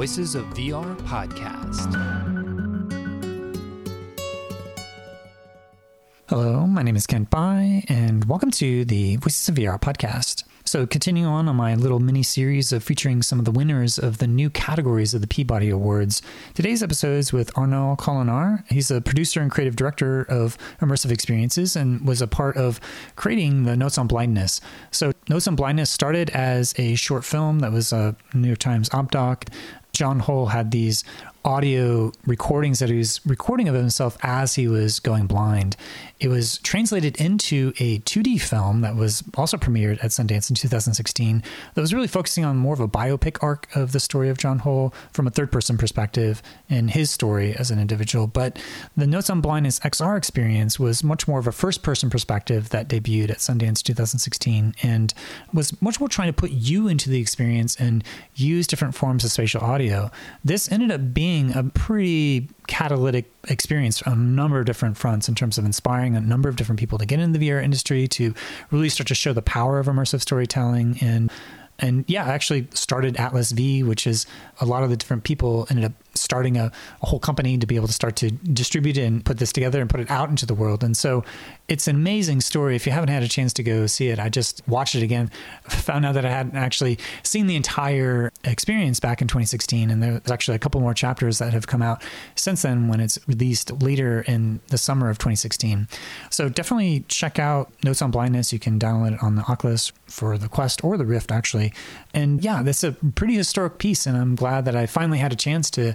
Voices of VR podcast. Hello, my name is Kent Bye, and welcome to the Voices of VR podcast. So, continuing on on my little mini series of featuring some of the winners of the new categories of the Peabody Awards, today's episode is with Arnaud Colinart. He's a producer and creative director of immersive experiences and was a part of creating the Notes on Blindness. So, Notes on Blindness started as a short film that was a New York Times op doc. John Hull had these audio recordings that he was recording of himself as he was going blind. It was translated into a 2D film that was also premiered at Sundance in 2016 that was really focusing on more of a biopic arc of the story of John Hull from a third person perspective and his story as an individual. But the Notes on Blindness XR experience was much more of a first person perspective that debuted at Sundance 2016 and was much more trying to put you into the experience and use different forms of spatial audio. This ended up being being a pretty catalytic experience on a number of different fronts in terms of inspiring a number of different people to get into the VR industry, to really start to show the power of immersive storytelling. And and yeah, I actually started Atlas V, which is a lot of the different people ended up starting a, a, whole company to be able to start to distribute it and put this together and put it out into the world. And so it's an amazing story. If you haven't had a chance to go see it, I just watched it again, found out that I hadn't actually seen the entire experience back in 2016. And there's actually a couple more chapters that have come out since then when it's released later in the summer of 2016. So definitely check out Notes on Blindness. You can download it on the Oculus for the Quest or the Rift, actually. And yeah, that's a pretty historic piece. And I'm glad that I finally had a chance to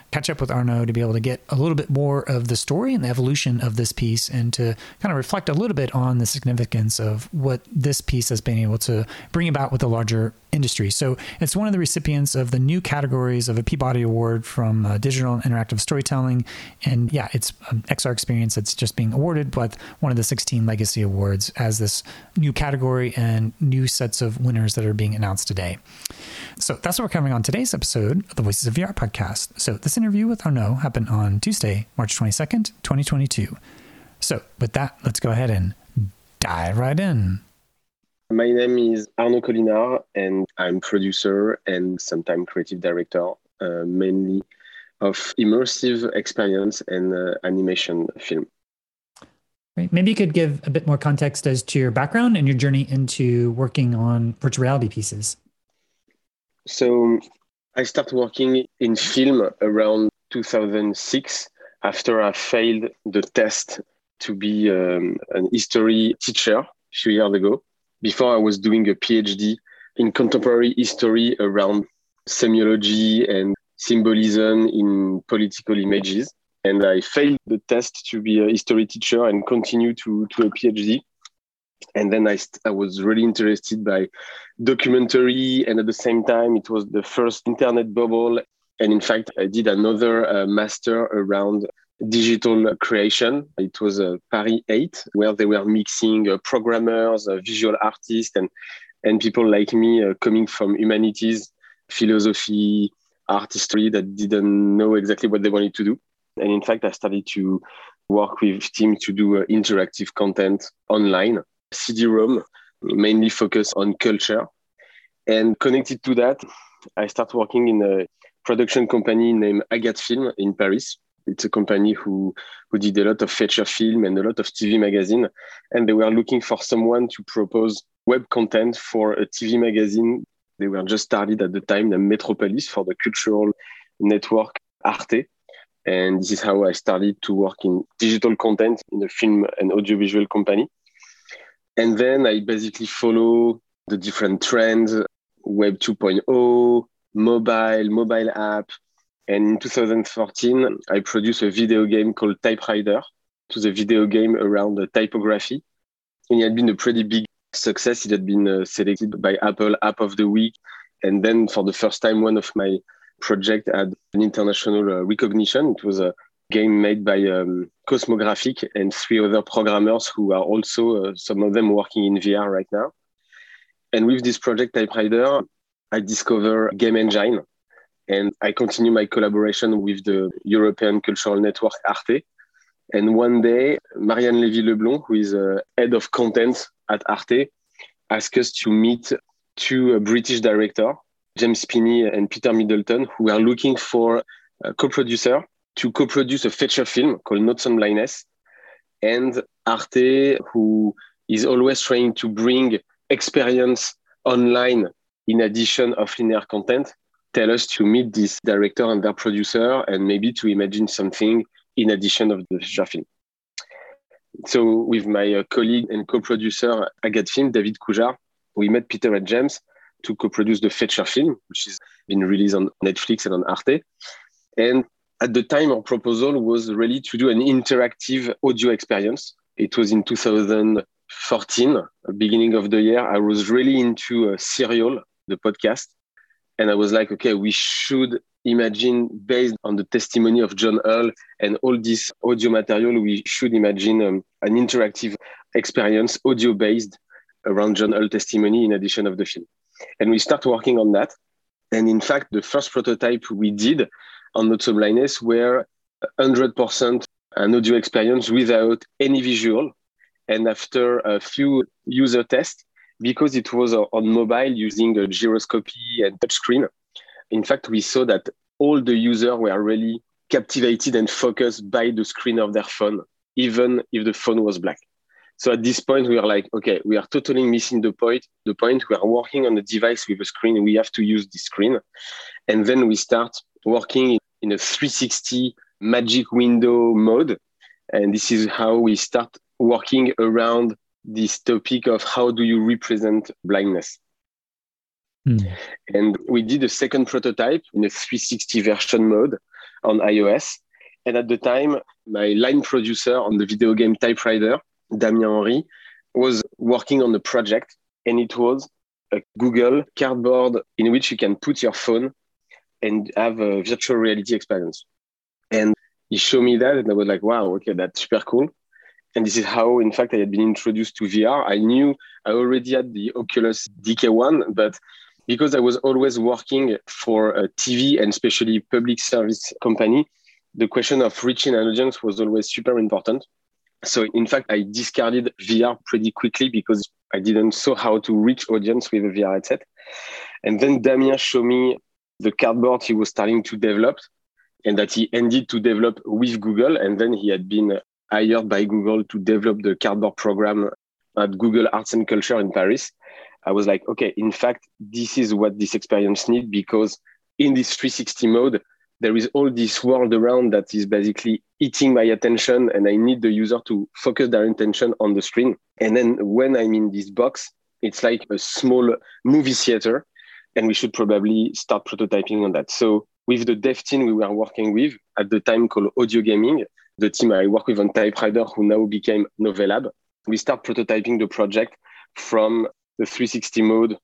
catch up with Arnaud to be able to get a little bit more of the story and the evolution of this piece and to kind of reflect a little bit on the significance of what this piece has been able to bring about with the larger industry. So it's one of the recipients of the new categories of a Peabody Award from uh, Digital and Interactive Storytelling. And yeah, it's an XR experience that's just being awarded with one of the 16 Legacy Awards as this new category and new sets of winners that are being announced today. So that's what we're covering on today's episode of the Voices of VR podcast. So this interview with Arnaud happened on Tuesday, March 22nd, 2022. So with that, let's go ahead and dive right in. My name is Arnaud Colinart, and I'm producer and sometimes creative director, uh, mainly of immersive experience and uh, animation film. Great. Maybe you could give a bit more context as to your background and your journey into working on virtual reality pieces. So, I started working in film around 2006 after I failed the test to be um, an history teacher a few years ago before I was doing a PhD in contemporary history around semiology and symbolism in political images. And I failed the test to be a history teacher and continue to, to a PhD. And then I, I was really interested by documentary. And at the same time, it was the first internet bubble. And in fact, I did another uh, master around digital creation. It was a Paris 8 where they were mixing uh, programmers, uh, visual artists, and, and people like me uh, coming from humanities, philosophy, art history that didn't know exactly what they wanted to do. And in fact, I started to work with teams to do uh, interactive content online, CD-ROM, mainly focused on culture. And connected to that, I started working in a production company named Agat Film in Paris, it's a company who who did a lot of feature film and a lot of TV magazine, and they were looking for someone to propose web content for a TV magazine. They were just started at the time, the Metropolis for the cultural network Arte, and this is how I started to work in digital content in a film and audiovisual company. And then I basically follow the different trends, Web 2.0, mobile, mobile app, and in 2014, I produced a video game called Type:Rider. It the video game around the typography. And it had been a pretty big success. It had been uh, selected by Apple App of the Week. And then for the first time, one of my projects had an international uh, recognition. It was a game made by um, Cosmografik and three other programmers who are also, uh, some of them working in VR right now. And with this project, Type:Rider, I discovered Game Engine, and I continue my collaboration with the European Cultural Network Arte. And one day, Marianne Lévy Leblond, who is uh, head of content at Arte, asked us to meet two uh, British directors James Spinney and Peter Middleton, who are looking for a co-producer to co-produce a feature film called Notes on Blindness. And Arte, who is always trying to bring experience online in addition of linear content, tell us to meet this director and their producer and maybe to imagine something in addition of the feature film. So with my uh, colleague and co-producer Agat Film, David Coujar, we met Peter and James to co-produce the feature film, which has been released on Netflix and on Arte. And at the time, our proposal was really to do an interactive audio experience. It was in 2014, beginning of the year. I was really into uh, Serial, the podcast. And I was like, okay, we should imagine based on the testimony of John Hull and all this audio material, we should imagine um, an interactive experience, audio based around John Hull testimony in addition of the film. And we start working on that. And in fact, the first prototype we did on Notes on Blindness were 100% an audio experience without any visual. And after a few user tests, because it was on mobile using a gyroscopy and touchscreen, in fact, we saw that all the users were really captivated and focused by the screen of their phone, even if the phone was black. So at this point, we are like, okay, we are totally missing the point. The point we are working on a device with a screen. We have to use the screen, and then we start working in a 360 magic window mode, and this is how we start working around this topic of how do you represent blindness. Mm. And we did a second prototype in a 360 version mode on iOS. And at the time, my line producer on the video game Type:Rider, Damien Henry, was working on the project. And it was a Google cardboard in which you can put your phone and have a virtual reality experience. And he showed me that, and I was like, wow, okay, that's super cool. And this is how, in fact, I had been introduced to VR. I knew I already had the Oculus DK1, but because I was always working for a TV and especially public service company, the question of reaching an audience was always super important. So in fact, I discarded VR pretty quickly because I didn't know how to reach audience with a VR headset. And then Damien showed me the cardboard he was starting to develop and that he ended to develop with Google. And then he had been hired by Google to develop the cardboard program at Google Arts and Culture in Paris. I was like, okay, in fact, this is what this experience needs because in this 360 mode, there is all this world around that is basically eating my attention, and I need the user to focus their attention on the screen. And then when I'm in this box, it's like a small movie theater, and we should probably start prototyping on that. So with the dev team we were working with at the time called Audio Gaming, the team I work with on Type:Rider, who now became Novelab, we start prototyping the project from the 360 mode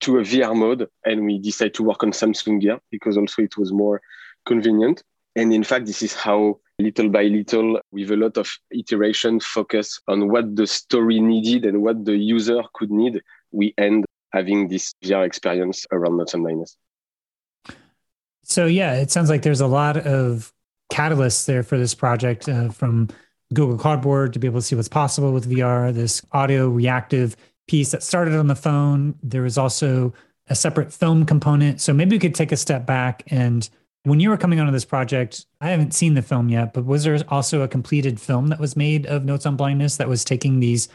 to a VR mode, and we decide to work on Samsung Gear because also it was more convenient. And in fact, this is how little by little, with a lot of iteration, focus on what the story needed and what the user could need, we end having this VR experience around Notes on Blindness. So yeah, it sounds like there's a lot of catalysts there for this project uh, from Google Cardboard to be able to see what's possible with VR, this audio reactive piece that started on the phone. There was also a separate film component. So maybe we could take a step back and when you were coming onto this project, I haven't seen the film yet, but was there also a completed film that was made of Notes on Blindness that was taking these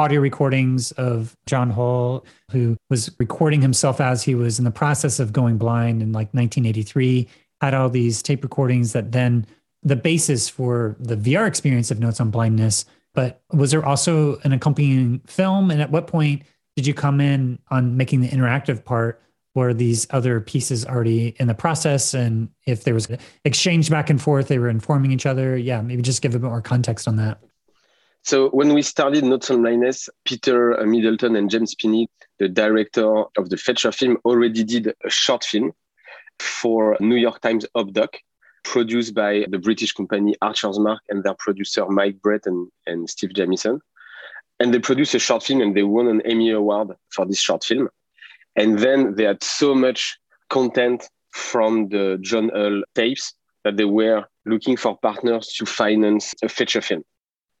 audio recordings of John Hull, who was recording himself as he was in the process of going blind in like 1983, had all these tape recordings that then the basis for the VR experience of Notes on Blindness but was there also an accompanying film? And at what point did you come in on making the interactive part? Were these other pieces already in the process? And if there was an exchange back and forth, they were informing each other. Yeah, maybe just give a bit more context on that. So when we started Notes on Blindness, Peter uh, Middleton and James Spinney, the director of the feature film, already did a short film for New York Times Op-Doc produced by the British company Archer's Mark and their producer Mike Brett and, and Steve Jamison. And they produced a short film and they won an Emmy Award for this short film. And then they had so much content from the John Hull tapes that they were looking for partners to finance a feature film.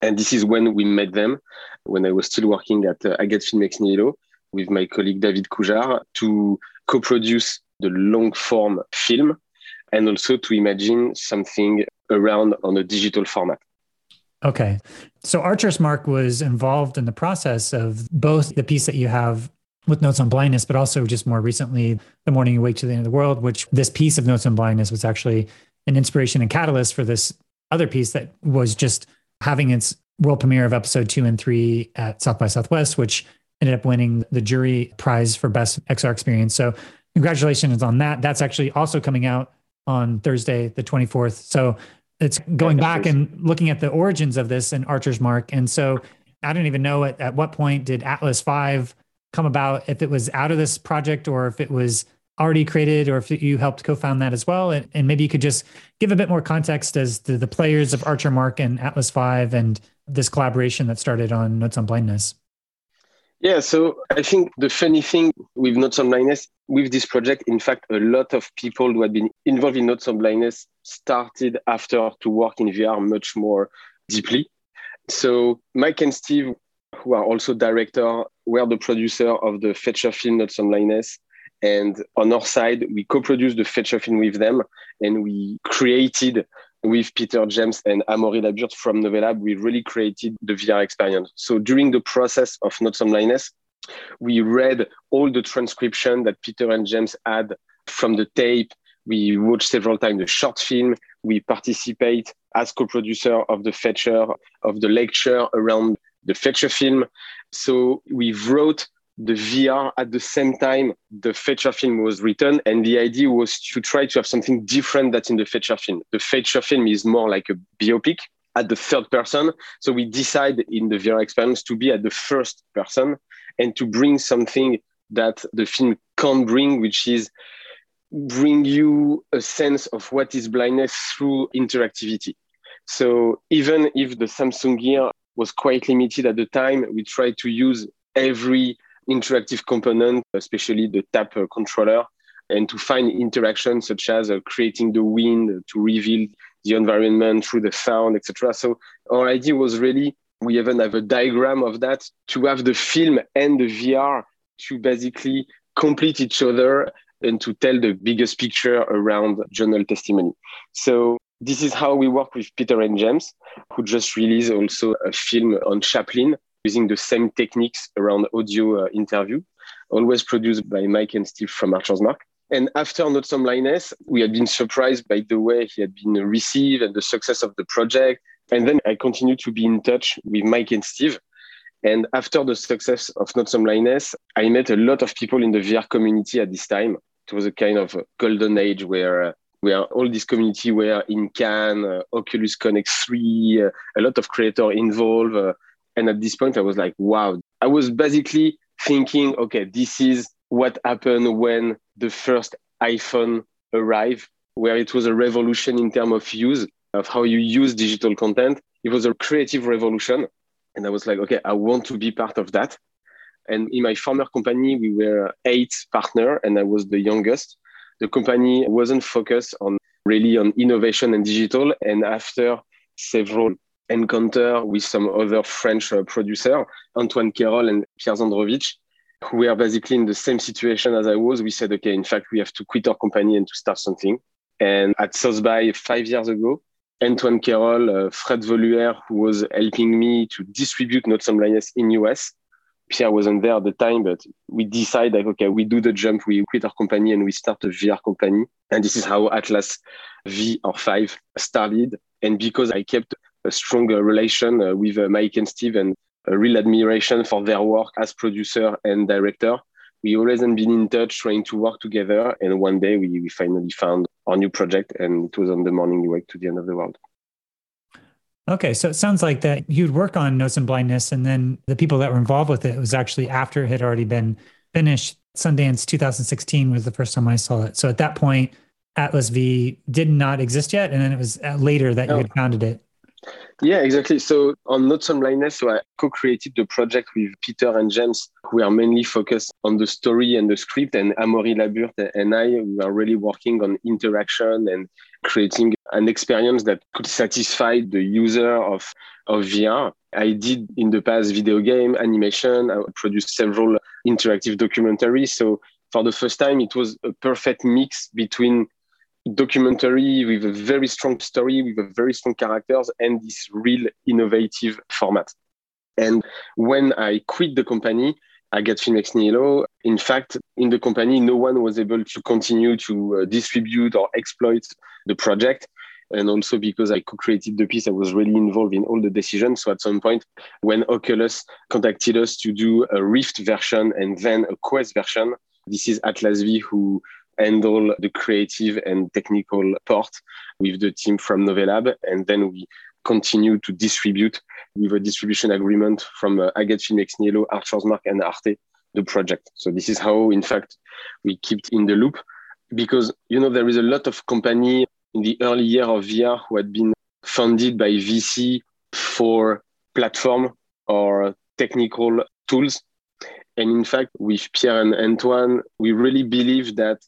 And this is when we met them, when I was still working at uh, Agat Film Ex Nihilo with my colleague David Coujar to co-produce the long form film and also to imagine something around on a digital format. Okay. So Archer's Mark was involved in the process of both the piece that you have with Notes on Blindness, but also just more recently, The Morning You Wake to the End of the World, which this piece of Notes on Blindness was actually an inspiration and catalyst for this other piece that was just having its world premiere of episode two and three at South by Southwest, which ended up winning the jury prize for best XR experience. So congratulations on that. That's actually also coming out on Thursday, the 24th. So it's going back and looking at the origins of this and Archer's Mark. And so I don't even know at, at what point did Atlas 5 come about, if it was out of this project or if it was already created or if you helped co-found that as well. And, and maybe you could just give a bit more context as to the players of Archer Mark and Atlas 5 and this collaboration that started on Notes on Blindness. Yeah, so I think the funny thing with Notes on Blindness, with this project, in fact, a lot of people who had been involved in Notes on Blindness started after to work in VR much more deeply. So Mike and Steve, who are also director, were the producer of the feature film Notes on Blindness. And on our side, we co-produced the feature film with them and we created with Peter James and Amaury La Burthe from Novelab, we really created the VR experience. So during the process of Notes on Blindness, we read all the transcription that Peter and James had from the tape. We watched several times the short film. We participate as co-producer of the feature of the lecture around the feature film. So we wrote the VR at the same time the feature film was written. And the idea was to try to have something different that's in the feature film. The feature film is more like a biopic at the third person. So we decide in the VR experience to be at the first person and to bring something that the film can't bring, which is bring you a sense of what is blindness through interactivity. So even if the Samsung Gear was quite limited at the time, we tried to use every interactive component, especially the tap uh, controller, and to find interaction such as uh, creating the wind to reveal the environment through the sound, etc. So our idea was really we even have a diagram of that to have the film and the VR to basically complete each other and to tell the biggest picture around John Hull testimony. So this is how we work with Peter and James, who just released also a film on Chaplin using the same techniques around audio uh, interview, always produced by Mike and Steve from Archer's Mark. And after Notes on Blindness, we had been surprised by the way he had been received and the success of the project. And then I continued to be in touch with Mike and Steve. And after the success of Notes on Blindness, I met a lot of people in the VR community at this time. It was a kind of golden age where uh, where all this community were in Cannes, uh, Oculus Connect 3, uh, a lot of creators involved. Uh, and at this point, I was like, wow. I was basically thinking, okay, this is what happened when the first iPhone arrived, where it was a revolution in terms of use, of how you use digital content. It was a creative revolution. And I was like, okay, I want to be part of that. And in my former company, we were eight partner, and I was the youngest. The company wasn't focused on really on innovation and digital. And after several encounter with some other French uh, producer, Antoine Cayrol and Pierre Zandrowicz, who were basically in the same situation as I was. We said, okay, in fact, we have to quit our company and to start something. And at South by five years ago, Antoine Cayrol, uh, Fred Volhuer, who was helping me to distribute Notes on Blindness in US. Pierre wasn't there at the time, but we decided like, okay, we do the jump, we quit our company and we start a VR company. And this is how Atlas V or 5 started. And because I kept a strong relation uh, with uh, Mike and Steve and a real admiration for their work as producer and director. We always have been in touch, trying to work together. And one day we, we finally found our new project, and it was on the morning you wake to the end of the world. Okay, so it sounds like that you'd work on Notes and Blindness, and then the people that were involved with it was actually after it had already been finished. Sundance 2016 was the first time I saw it. So at that point, Atlas V did not exist yet, and then it was later that no. you had founded it. Yeah, exactly. So on Notes on Blindness, so I co-created the project with Peter and James, who are mainly focused on the story and the script, and Amaury La Burthe and I, we are really working on interaction and creating an experience that could satisfy the user of, of VR. I did in the past video game animation. I produced several interactive documentaries. So for the first time, it was a perfect mix between documentary with a very strong story, with a very strong characters, and this real innovative format. And when I quit the company, Agat Film Ex Nihilo. In fact, in the company, no one was able to continue to uh, distribute or exploit the project. And also because I co-created the piece, I was really involved in all the decisions. So at some point, when Oculus contacted us to do a Rift version and then a Quest version, this is Atlas V who handle the creative and technical part with the team from Novelab. And then we continue to distribute with a distribution agreement from uh, Agat Film Ex Nihilo, Archer's Mark, and Arte the project. So this is how, in fact, we kept in the loop because you know there is a lot of company in the early year of VR who had been funded by VC for platform or technical tools. And in fact, with Pierre and Antoine, we really believe that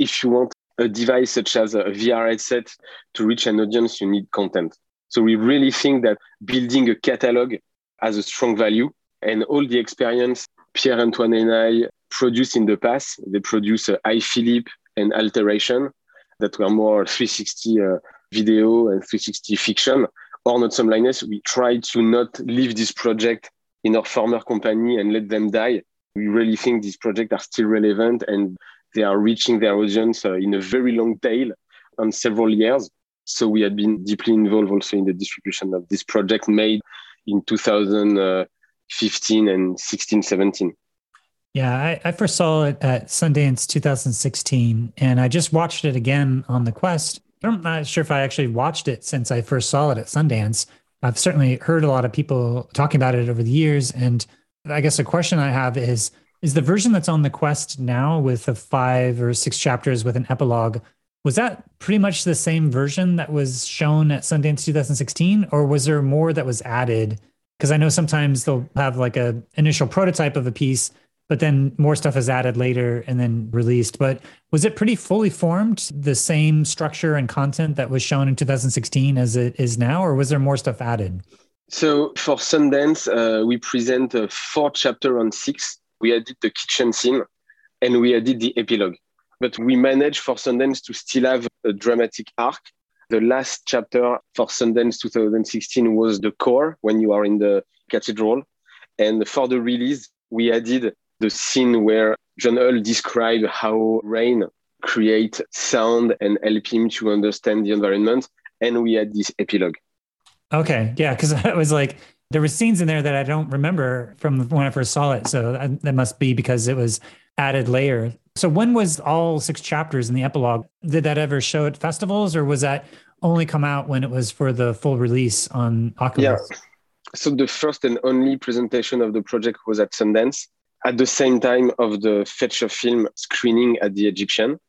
if you want a device such as a VR headset to reach an audience, you need content. So we really think that building a catalog has a strong value. And all the experience Pierre Antoine and I produced in the past, they produce uh, iPhilip and Alteration that were more 360 uh, video and 360 fiction, or not some liners. We try to not leave this project in our former company and let them die. We really think these projects are still relevant and they are reaching their audience uh, in a very long tail and several years. So we had been deeply involved also in the distribution of this project made in 2015 and 16, 17. Yeah, I, I, first saw it at Sundance 2016, and I just watched it again on the Quest. I'm not sure if I actually watched it since I first saw it at Sundance. I've certainly heard a lot of people talking about it over the years, and I guess a question I have is: Is the version that's on the Quest now, with the five or six chapters with an epilogue, was that pretty much the same version that was shown at Sundance 2016, or was there more that was added? Because I know sometimes they'll have like a initial prototype of a piece, but then more stuff is added later and then released. But was it pretty fully formed, the same structure and content that was shown in 2016 as it is now, or was there more stuff added? So for Sundance, uh, we present a four chapter on six. We added the kitchen scene and we added the epilogue but we managed for Sundance to still have a dramatic arc. The last chapter for Sundance 2016 was the core when you are in the cathedral. And for the release, we added the scene where John Hull described how rain create sound and help him to understand the environment. And we had this epilogue. Okay. Yeah. Cause I was like, there were scenes in there that I don't remember from when I first saw it. So that must be because it was added layer. So when was all six chapters in the epilogue? Did that ever show at festivals or was that only come out when it was for the full release on Oculus? Yeah. So the first and only presentation of the project was at Sundance at the same time of the feature film screening at the Egyptian.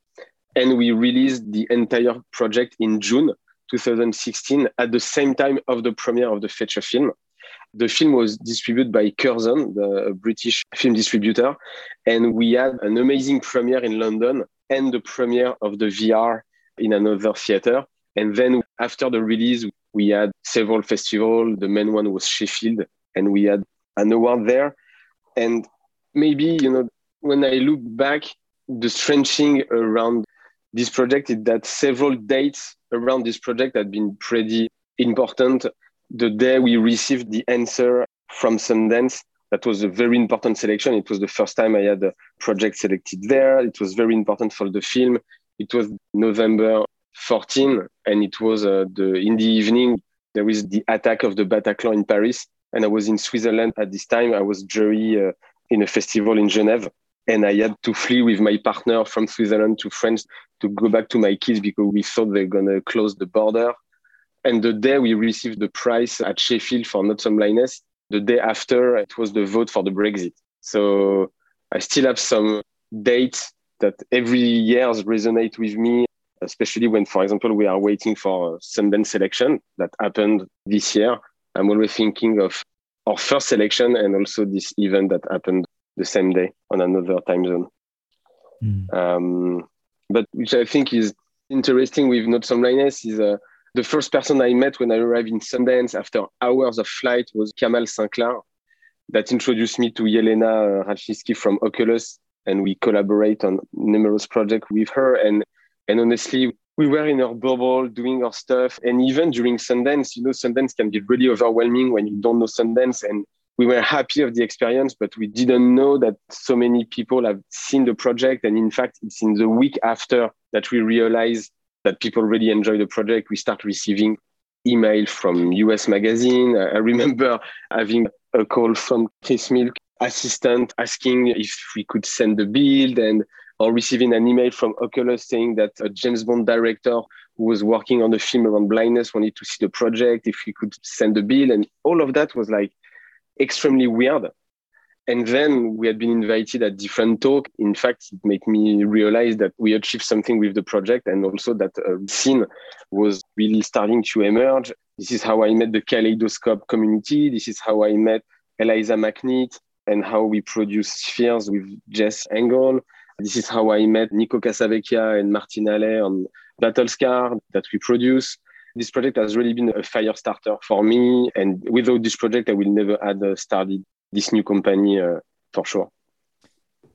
And we released the entire project in June 2016 at the same time of the premiere of the feature film. The film was distributed by Curzon, the British film distributor, and we had an amazing premiere in London and the premiere of the VR in another theater. And then after the release, we had several festivals. The main one was Sheffield, and we had an award there. And maybe, you know, when I look back, the strange thing around this project is that several dates around this project had been pretty important the day we received the answer from Sundance, that was a very important selection. It was the first time I had a project selected there. It was very important for the film. It was November 14, and it was uh, the in the evening. There was the attack of the Bataclan in Paris, and I was in Switzerland at this time. I was jury uh, in a festival in Geneva, and I had to flee with my partner from Switzerland to France to go back to my kids because we thought they're gonna close the border. And the day we received the prize at Sheffield for Notes on Blindness, the day after it was the vote for the Brexit. So I still have some dates that every year resonate with me, especially when, for example, we are waiting for Sundance selection that happened this year. I'm always thinking of our first selection and also this event that happened the same day on another time zone. Mm. Um, but which I think is interesting with Notes on Blindness is uh, the first person I met when I arrived in Sundance after hours of flight was Kamal Sinclair, that introduced me to Yelena uh, Rachitsky from Oculus and we collaborate on numerous projects with her. And and honestly, we were in our bubble doing our stuff. And even during Sundance, you know, Sundance can be really overwhelming when you don't know Sundance. And we were happy of the experience, but we didn't know that so many people have seen the project. And in fact, it's in the week after that we realized that people really enjoy the project. We start receiving email from US Magazine. I remember having a call from Chris Milk, assistant, asking if we could send the build and or receiving an email from Oculus saying that a James Bond director who was working on the film around blindness wanted to see the project, if we could send the bill. And all of that was like extremely weird. And then we had been invited at different talk. In fact, it made me realize that we achieved something with the project and also that uh, a scene was really starting to emerge. This is how I met the Kaleidoscope community. This is how I met Eliza McNitt and how we produce spheres with Jess Engel. This is how I met Nico Casavecchia and Martin Allais on Battlescar that we produce. This project has really been a fire starter for me. And without this project, I will never have started this new company uh, for sure.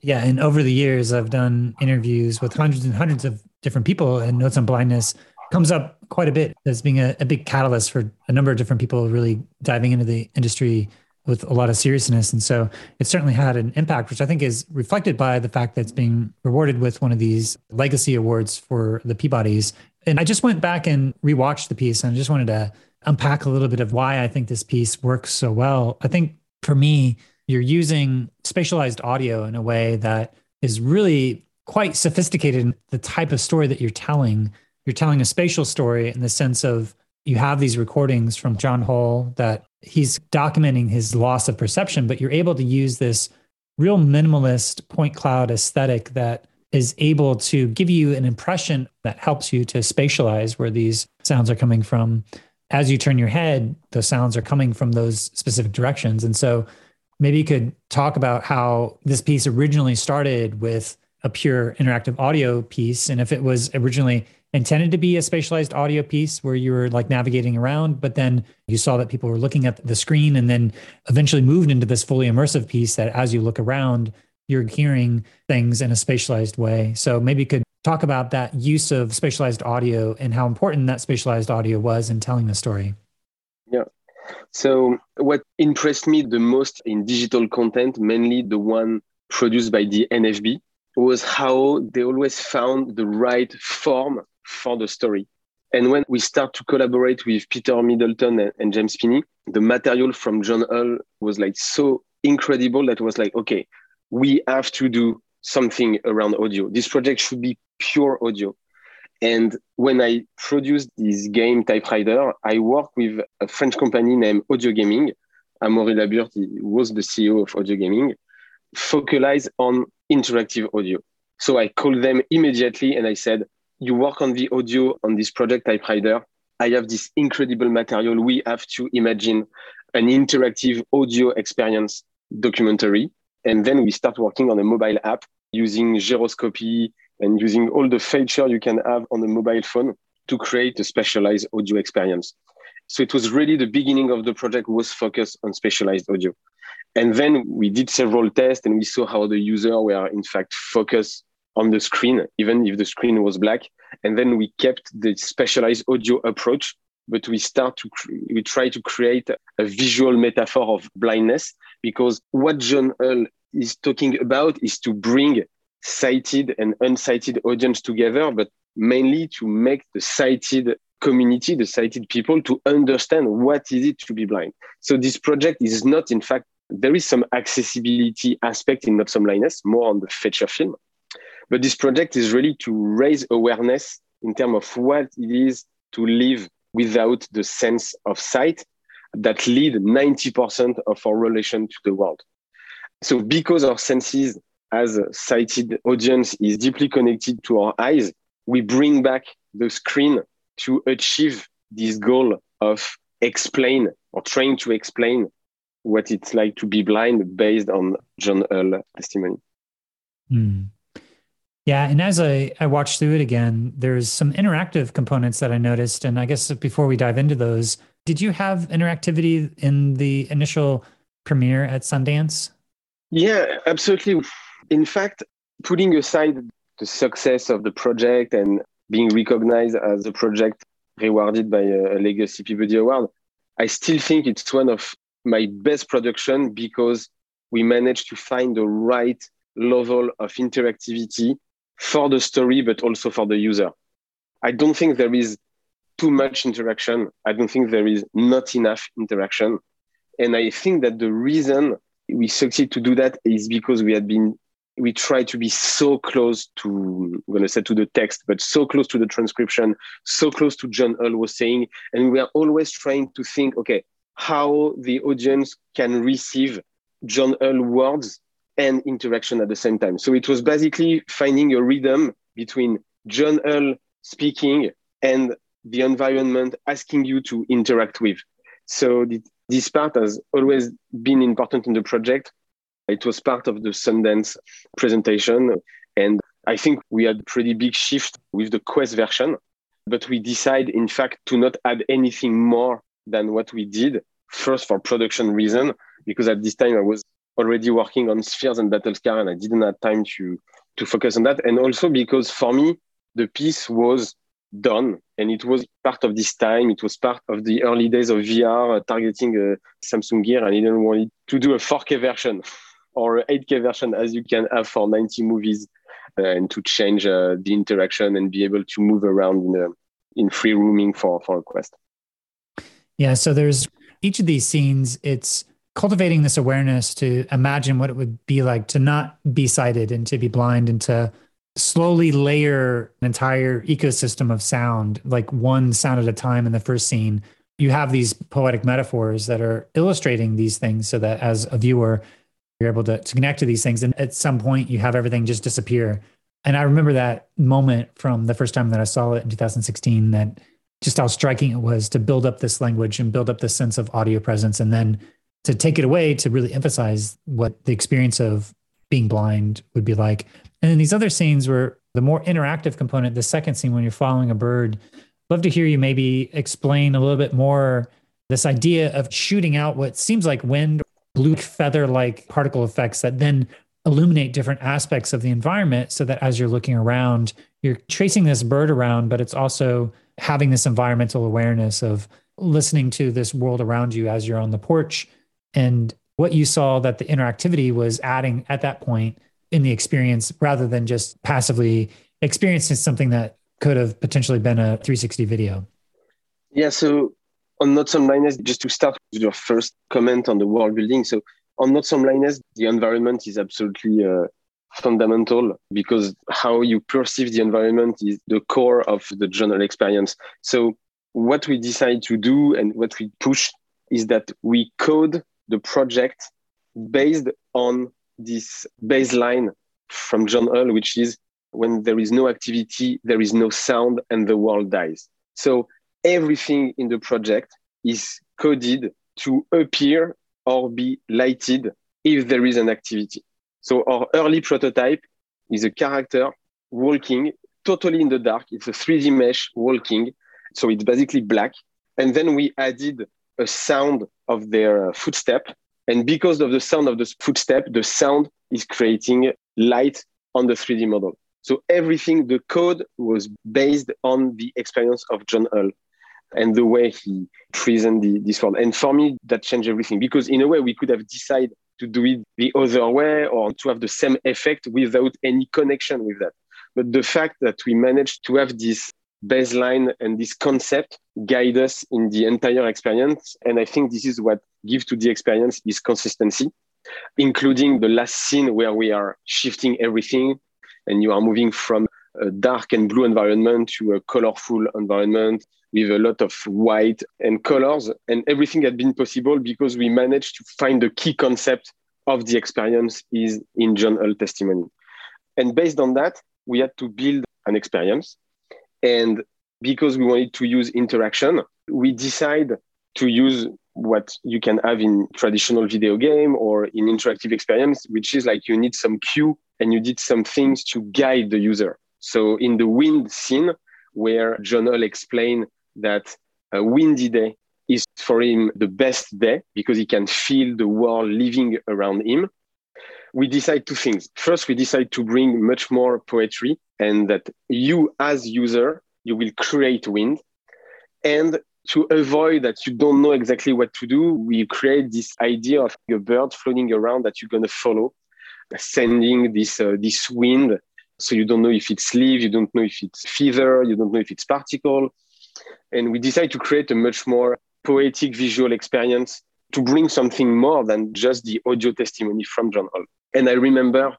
Yeah. And over the years, I've done interviews with hundreds and hundreds of different people, and Notes on Blindness comes up quite a bit as being a, a big catalyst for a number of different people really diving into the industry with a lot of seriousness. And so it certainly had an impact, which I think is reflected by the fact that it's being rewarded with one of these legacy awards for the Peabodys. And I just went back and rewatched the piece and I just wanted to unpack a little bit of why I think this piece works so well. I think for me, you're using spatialized audio in a way that is really quite sophisticated in the type of story that you're telling. You're telling a spatial story in the sense of you have these recordings from John Hull that he's documenting his loss of perception, but you're able to use this real minimalist point cloud aesthetic that is able to give you an impression that helps you to spatialize where these sounds are coming from. As you turn your head, the sounds are coming from those specific directions. And so maybe you could talk about how this piece originally started with a pure interactive audio piece and if it was originally intended to be a spatialized audio piece where you were like navigating around, but then you saw that people were looking at the screen and then eventually moved into this fully immersive piece that as you look around, you're hearing things in a spatialized way. So maybe you could talk about that use of spatialized audio and how important that spatialized audio was in telling the story. Yeah. So, what impressed me the most in digital content, mainly the one produced by the NFB, was how they always found the right form for the story. And when we start to collaborate with Peter Middleton and, and James Spinney, the material from John Hull was like so incredible that was like, okay, we have to do something around audio. This project should be pure audio. And when I produced this game Type:Rider, I worked with a French company named Audio Gaming. Amaury La Burthe was the CEO of Audio Gaming, focalized on interactive audio. So I called them immediately and I said, you work on the audio on this project Type:Rider. I have this incredible material. We have to imagine an interactive audio experience documentary. And then we start working on a mobile app using gyroscopy and using all the feature you can have on a mobile phone to create a spatialized audio experience. So it was really the beginning of the project was focused on spatialized audio. And then we did several tests and we saw how the user were in fact focused on the screen, even if the screen was black. And then we kept the spatialized audio approach, but we start to we try to create a visual metaphor of blindness because what John Hull is talking about is to bring sighted and unsighted audience together, but mainly to make the sighted community, the sighted people, to understand what is it to be blind. So this project is not, in fact, there is some accessibility aspect in Notes on Blindness, more on the feature film, but this project is really to raise awareness in terms of what it is to live without the sense of sight that lead 90% of our relation to the world. So because our senses as a sighted audience is deeply connected to our eyes, we bring back the screen to achieve this goal of explain or trying to explain what it's like to be blind based on John Hull testimony. Mm. Yeah, and as I, I watched through it again, there's some interactive components that I noticed. And I guess before we dive into those, did you have interactivity in the initial premiere at Sundance? Yeah, absolutely. In fact, putting aside the success of the project and being recognized as a project rewarded by a, Legacy Peabody Award, I still think it's one of my best production because we managed to find the right level of interactivity for the story, but also for the user. I don't think there is too much interaction. I don't think there is not enough interaction. And I think that the reason we succeed to do that is because we had been we try to be so close to I'm going to say to the text, but so close to the transcription, so close to John Hull was saying, and we are always trying to think, okay, how the audience can receive John Hull words and interaction at the same time. So it was basically finding a rhythm between John Hull speaking and the environment asking you to interact with. So this part has always been important in the project. It was part of the Sundance presentation. And I think we had a pretty big shift with the Quest version, but we decided, in fact, to not add anything more than what we did. First, for production reason, because at this time I was already working on Spheres and Battlescar, and I didn't have time to to focus on that. And also because for me, the piece was done. And it was part of this time. It was part of the early days of vr uh, targeting a samsung gear. And i didn't want to do a 4k version or 8k version as you can have for 90 movies uh, and to change uh, the interaction and be able to move around in, a, in free roaming for, for a quest. Yeah so there's each of these scenes it's cultivating this awareness to imagine what it would be like to not be sighted and to be blind and to slowly layer an entire ecosystem of sound, like one sound at a time in the first scene. You have these poetic metaphors that are illustrating these things so that as a viewer, you're able to, to connect to these things. And at some point, you have everything just disappear. And I remember that moment from the first time that I saw it in 2016 that just how striking it was to build up this language and build up this sense of audio presence and then to take it away to really emphasize what the experience of being blind would be like. And then these other scenes were the more interactive component, the second scene when you're following a bird. Love to hear you maybe explain a little bit more this idea of shooting out what seems like wind, blue feather like particle effects that then illuminate different aspects of the environment so that as you're looking around, you're tracing this bird around, but it's also having this environmental awareness of listening to this world around you as you're on the porch and what you saw that the interactivity was adding at that point in the experience rather than just passively experiencing something that could have potentially been a 360 video? Yeah, so on Notes on Blindness, just to start with your first comment on the world building. So on Notes on Blindness, the environment is absolutely uh, fundamental because how you perceive the environment is the core of the John Hull experience. So what we decide to do and what we push is that we code the project based on this baseline from John Hull, which is when there is no activity, there is no sound, and the world dies. So everything in the project is coded to appear or be lighted if there is an activity. So our early prototype is a character walking totally in the dark. It's a 3D mesh walking. So it's basically black. And then we added a sound of their uh, footstep and because of the sound of the footstep, the sound is creating light on the 3D model. So everything, the code was based on the experience of John Hull and the way he presented the, this world. And for me, that changed everything because in a way, we could have decided to do it the other way or to have the same effect without any connection with that. But the fact that we managed to have this baseline and this concept guide us in the entire experience. And I think this is what gives to the experience is consistency, including the last scene where we are shifting everything and you are moving from a dark and blue environment to a colorful environment with a lot of white and colors. And everything had been possible because we managed to find the key concept of the experience is in John Hull testimony. And based on that, we had to build an experience and because we wanted to use interaction, we decide to use what you can have in traditional video game or in interactive experience, which is like you need some cue and you need some things to guide the user. So in the wind scene, where John Hull explained that a windy day is for him the best day because he can feel the world living around him. We decide two things. First, we decide to bring much more poetry and that you as user, you will create wind. And to avoid that you don't know exactly what to do, we create this idea of a bird floating around that you're going to follow, sending this, uh, this wind. So you don't know if it's leaf, you don't know if it's feather, you don't know if it's particle. And we decide to create a much more poetic visual experience to bring something more than just the audio testimony from John Hull. And I remember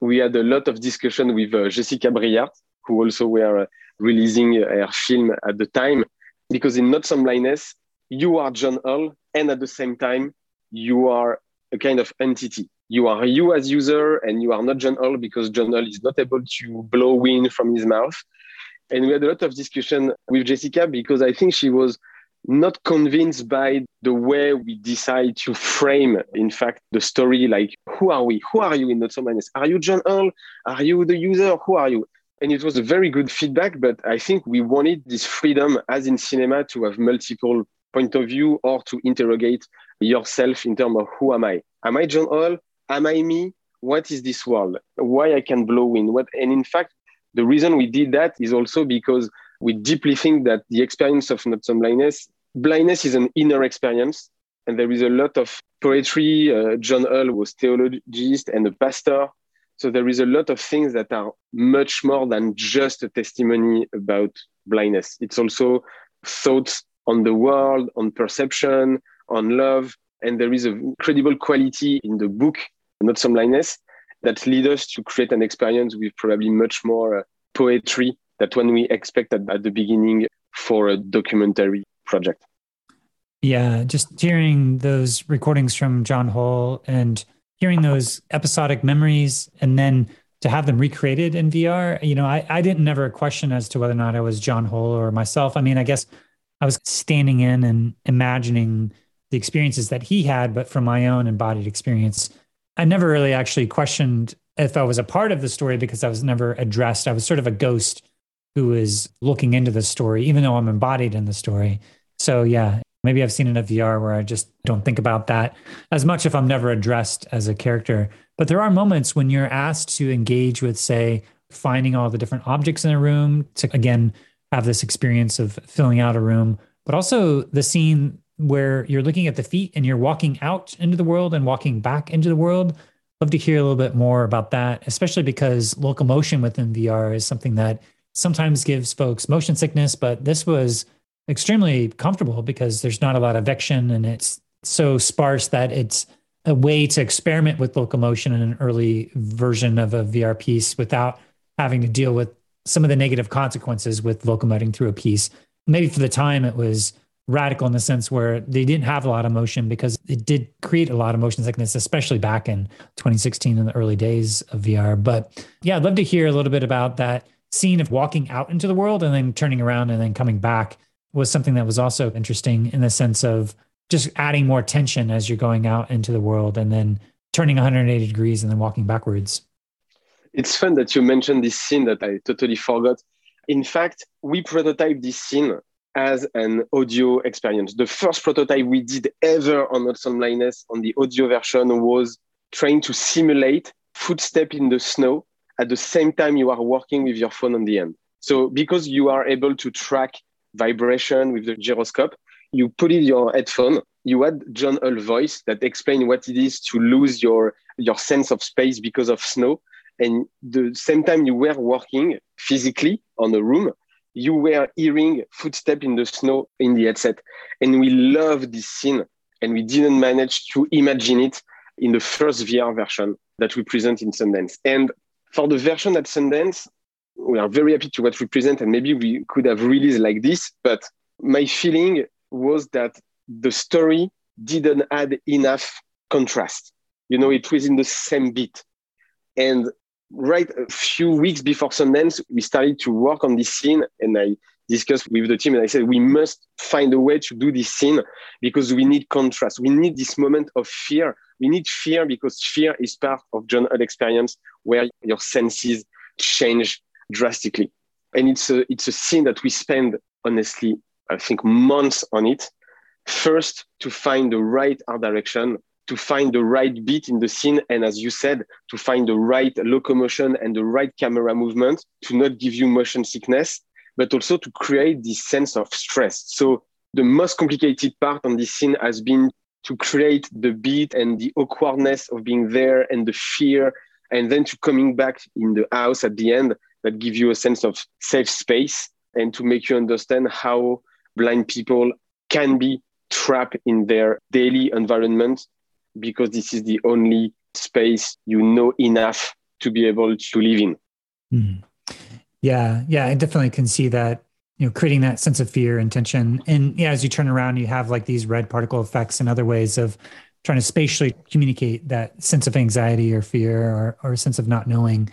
we had a lot of discussion with uh, Jessica Brillhart, who also were uh, releasing her film at the time, because in Notes on Blindness, you are John Hull, and at the same time, you are a kind of entity. You are you as user, and you are not John Hull because John Hull is not able to blow wind from his mouth. And we had a lot of discussion with Jessica because I think she was not convinced by the way we decide to frame, in fact, the story. Like, who are we? Who are you in Notes on Blindness? Are you John Hull? Are you the user? Who are you? And it was a very good feedback, but I think we wanted this freedom, as in cinema, to have multiple point of view or to interrogate yourself in terms of who am I? Am I John Hull? Am I me? What is this world? Why I can blow in? What? And in fact, the reason we did that is also because we deeply think that the experience of Notes on Blindness, blindness is an inner experience. And there is a lot of poetry. Uh, John Hull was theologist and a pastor. So there is a lot of things that are much more than just a testimony about blindness. It's also thoughts on the world, on perception, on love. And there is a incredible quality in the book, Notes on Blindness, that lead us to create an experience with probably much more uh, poetry that when we expect at, at the beginning for a documentary project. Yeah, just hearing those recordings from John Hull and hearing those episodic memories and then to have them recreated in VR, you know, I, I didn't never question as to whether or not I was John Hull or myself. I mean, I guess I was standing in and imagining the experiences that he had, but from my own embodied experience. I never really actually questioned if I was a part of the story because I was never addressed. I was sort of a ghost who is looking into the story, even though I'm embodied in the story. So, yeah, maybe I've seen in a VR where I just don't think about that as much if I'm never addressed as a character. But there are moments when you're asked to engage with, say, finding all the different objects in a room to, again, have this experience of filling out a room, but also the scene where you're looking at the feet and you're walking out into the world and walking back into the world. Love to hear a little bit more about that, especially because locomotion within VR is something that sometimes gives folks motion sickness, but this was extremely comfortable because there's not a lot of action and it's so sparse that it's a way to experiment with locomotion in an early version of a VR piece without having to deal with some of the negative consequences with locomoting through a piece. Maybe for the time it was radical in the sense where they didn't have a lot of motion because it did create a lot of motion sickness, especially back in 2016 in the early days of VR. But yeah, I'd love to hear a little bit about that scene of walking out into the world and then turning around and then coming back was something that was also interesting in the sense of just adding more tension as you're going out into the world and then turning 180 degrees and then walking backwards. It's fun that you mentioned this scene that I totally forgot. In fact, we prototyped this scene as an audio experience. The first prototype we did ever on Some Blindness on the audio version was trying to simulate footstep in the snow at the same time you are working with your phone on the end. So because you are able to track vibration with the gyroscope, you put in your headphone, you had John Hall voice that explain what it is to lose your, your sense of space because of snow. And the same time you were working physically on a room, you were hearing footsteps in the snow in the headset. And we love this scene and we didn't manage to imagine it in the first VR version that we present in Sundance. And for the version at Sundance, we are very happy to what we present, and maybe we could have released like this. But my feeling was that the story didn't add enough contrast. You know, it was in the same beat. And right a few weeks before Sundance, we started to work on this scene, and I discussed with the team, and I said we must find a way to do this scene because we need contrast. We need this moment of fear we need fear because fear is part of John experience where your senses change drastically. And it's a, it's a scene that we spend, honestly, I think months on it. First, to find the right art direction to find the right beat in the scene. And as you said, to find the right locomotion and the right camera movement to not give you motion sickness, but also to create this sense of stress. So the most complicated part on this scene has been to create the beat and the awkwardness of being there and the fear and then to coming back in the house at the end that give you a sense of safe space and to make you understand how blind people can be trapped in their daily environment because this is the only space you know enough to be able to live in. Mm. Yeah, yeah, I definitely can see that. You know, creating that sense of fear and tension, and yeah, as you turn around, you have like these red particle effects and other ways of trying to spatially communicate that sense of anxiety or fear or, or a sense of not knowing.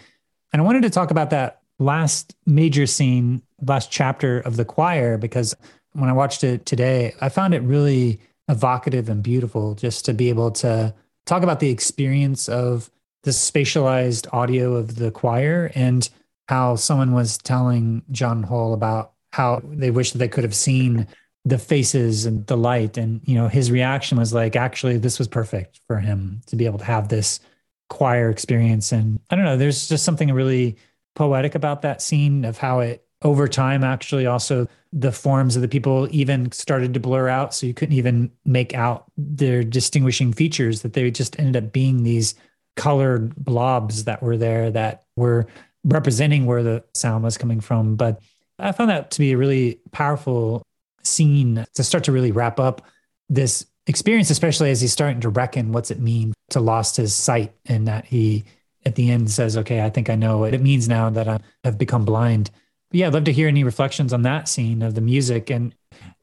And I wanted to talk about that last major scene, last chapter of the choir, because when I watched it today, I found it really evocative and beautiful just to be able to talk about the experience of the spatialized audio of the choir and how someone was telling John Hull about how they wish that they could have seen the faces and the light. And you know his reaction was like actually this was perfect for him to be able to have this choir experience. And i don't know there's just something really poetic about that scene of how it over time actually also the forms of the people even started to blur out. So you couldn't even make out their distinguishing features that they just ended up being these colored blobs that were there that were representing where the sound was coming from. But i found that to be a really powerful scene to start to really wrap up this experience especially as he's starting to reckon what's it mean to lost his sight and that he at the end says okay i think i know what it means now that i have become blind But yeah, I'd love to hear any reflections on that scene of the music. And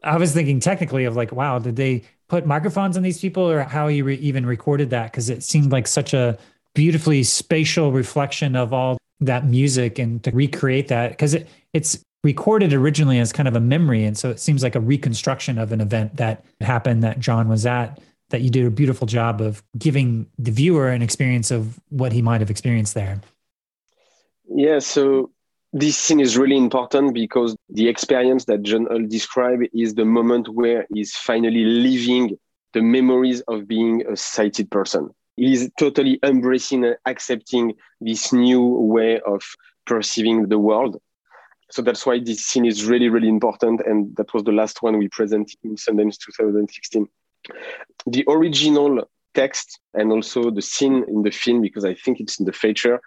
I was thinking technically of like, wow, did they put microphones on these people or how he re- even recorded that? Because it seemed like such a beautifully spatial reflection of all that music and to recreate that because it, it's recorded originally as kind of a memory. And so it seems like a reconstruction of an event that happened that John was at that you did a beautiful job of giving the viewer an experience of what he might have experienced there. Yeah, so this scene is really important because the experience that John Hull described is the moment where he's finally living the memories of being a sighted person. He's totally embracing and accepting this new way of perceiving the world. So that's why this scene is really, really important. And that was the last one we presented in Sundance 2016. The original text and also the scene in the film, because I think it's in the feature,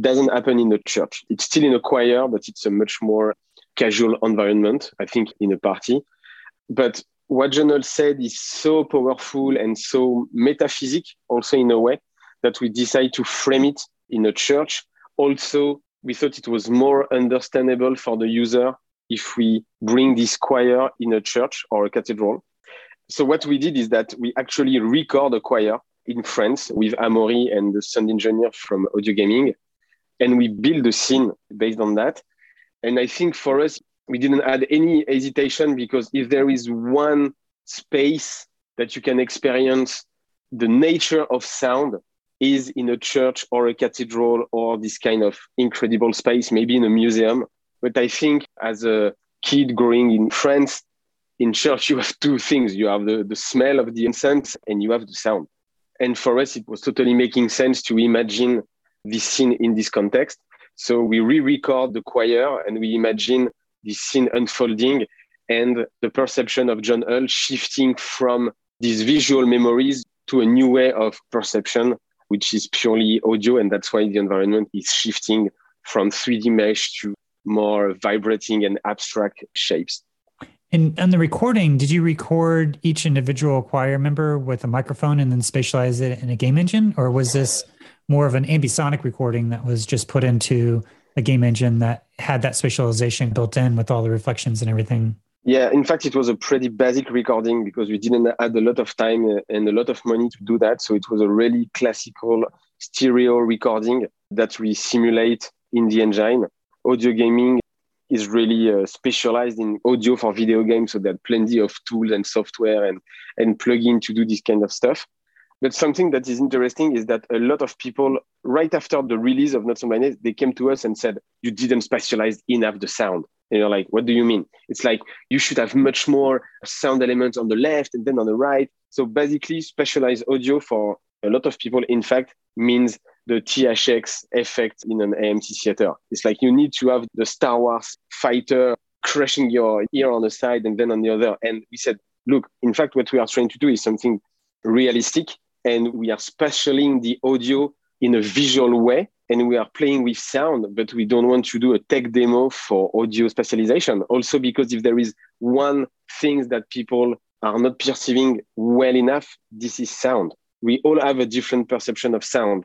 doesn't happen in a church. It's still in a choir, but it's a much more casual environment, I think, in a party. But what Hull said is so powerful and so metaphysic, also in a way, that we decide to frame it in a church. Also, we thought it was more understandable for the user if we bring this choir in a church or a cathedral. So what we did is that we actually record a choir in France with Amaury and the sound engineer from Audio Gaming and we build a scene based on that. And I think for us, we didn't add any hesitation because if there is one space that you can experience the nature of sound is in a church or a cathedral or this kind of incredible space, maybe in a museum. But I think as a kid growing in France, in church, you have two things. You have the, the smell of the incense and you have the sound. And for us, it was totally making sense to imagine this scene in this context. So we re-record the choir and we imagine this scene unfolding and the perception of John Hull shifting from these visual memories to a new way of perception, which is purely audio. And that's why the environment is shifting from 3D mesh to more vibrating and abstract shapes. And on the recording, did you record each individual choir member with a microphone and then spatialize it in a game engine? Or was this more of an ambisonic recording that was just put into a game engine that had that spatialization built in with all the reflections and everything. Yeah, in fact, it was a pretty basic recording because we didn't add a lot of time and a lot of money to do that. So it was a really classical stereo recording that we simulate in the engine. Audio gaming is really uh, specialized in audio for video games, so there are plenty of tools and software and and plugin to do this kind of stuff. But something that is interesting is that a lot of people, right after the release of Not So Blind, they came to us and said, "You didn't spatialize enough the sound." And you're like, "What do you mean?" It's like you should have much more sound elements on the left and then on the right. So basically, spatialized audio for a lot of people, in fact, means the THX effect in an AMC theater. It's like you need to have the Star Wars fighter crushing your ear on the side and then on the other. And we said, look, in fact, what we are trying to do is something realistic and we are spatializing the audio in a visual way and we are playing with sound, but we don't want to do a tech demo for audio spatialization. Also, because if there is one thing that people are not perceiving well enough, this is sound. We all have a different perception of sound.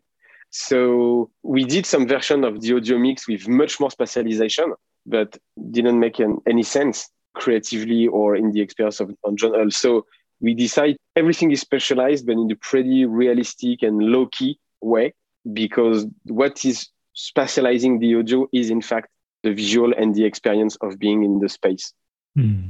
So we did some version of the audio mix with much more spatialization, but didn't make an, any sense creatively or in the experience of John Hull. So we decide everything is spatialized, but in a pretty realistic and low key way, because what is spatializing the audio is in fact the visual and the experience of being in the space. Hmm.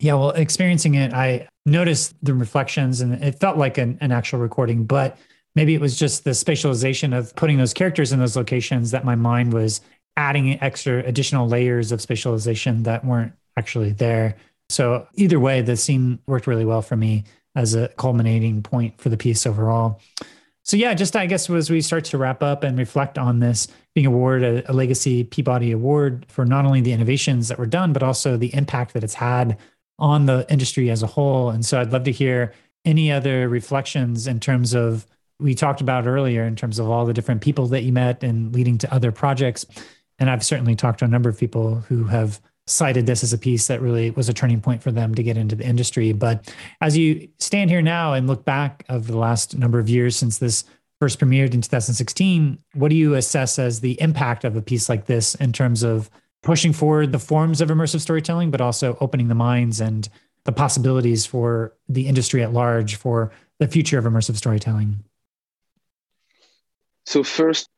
Yeah, well, experiencing it, I noticed the reflections and it felt like an, an actual recording, but maybe it was just the spatialization of putting those characters in those locations that my mind was adding extra additional layers of spatialization that weren't actually there. So either way, the scene worked really well for me as a culminating point for the piece overall. So yeah, just I guess as we start to wrap up and reflect on this being awarded a, a legacy Peabody Award for not only the innovations that were done, but also the impact that it's had on the industry as a whole. And so I'd love to hear any other reflections in terms of we talked about earlier in terms of all the different people that you met and leading to other projects. And I've certainly talked to a number of people who have cited this as a piece that really was a turning point for them to get into the industry. But as you stand here now and look back of the last number of years since this first premiered in 2016, what do you assess as the impact of a piece like this in terms of pushing forward the forms of immersive storytelling, but also opening the minds and the possibilities for the industry at large for the future of immersive storytelling? So, first,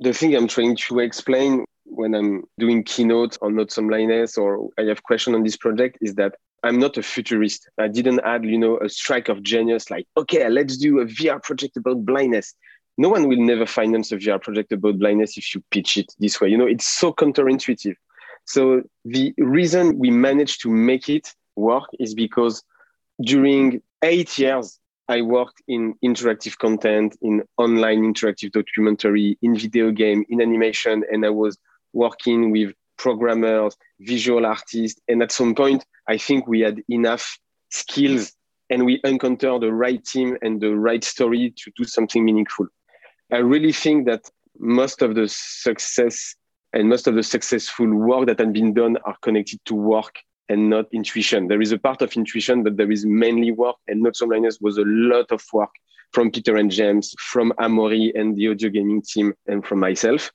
the thing I'm trying to explain when I'm doing keynotes on Notes on Blindness or I have question on this project is that I'm not a futurist. I didn't add, you know, a strike of genius like, okay, let's do a VR project about blindness. No one will never finance a VR project about blindness if you pitch it this way. You know, it's so counterintuitive. So the reason we managed to make it work is because during eight years, I worked in interactive content, in online interactive documentary, in video game, in animation, and I was working with programmers, visual artists. And at some point, I think we had enough skills and we encountered the right team and the right story to do something meaningful. I really think that most of the success and most of the successful work that has been done are connected to work and not intuition. There is a part of intuition, but there is mainly work, and Notes on Blindness was a lot of work from Peter and James, from Amaury and the audio gaming team, and from myself.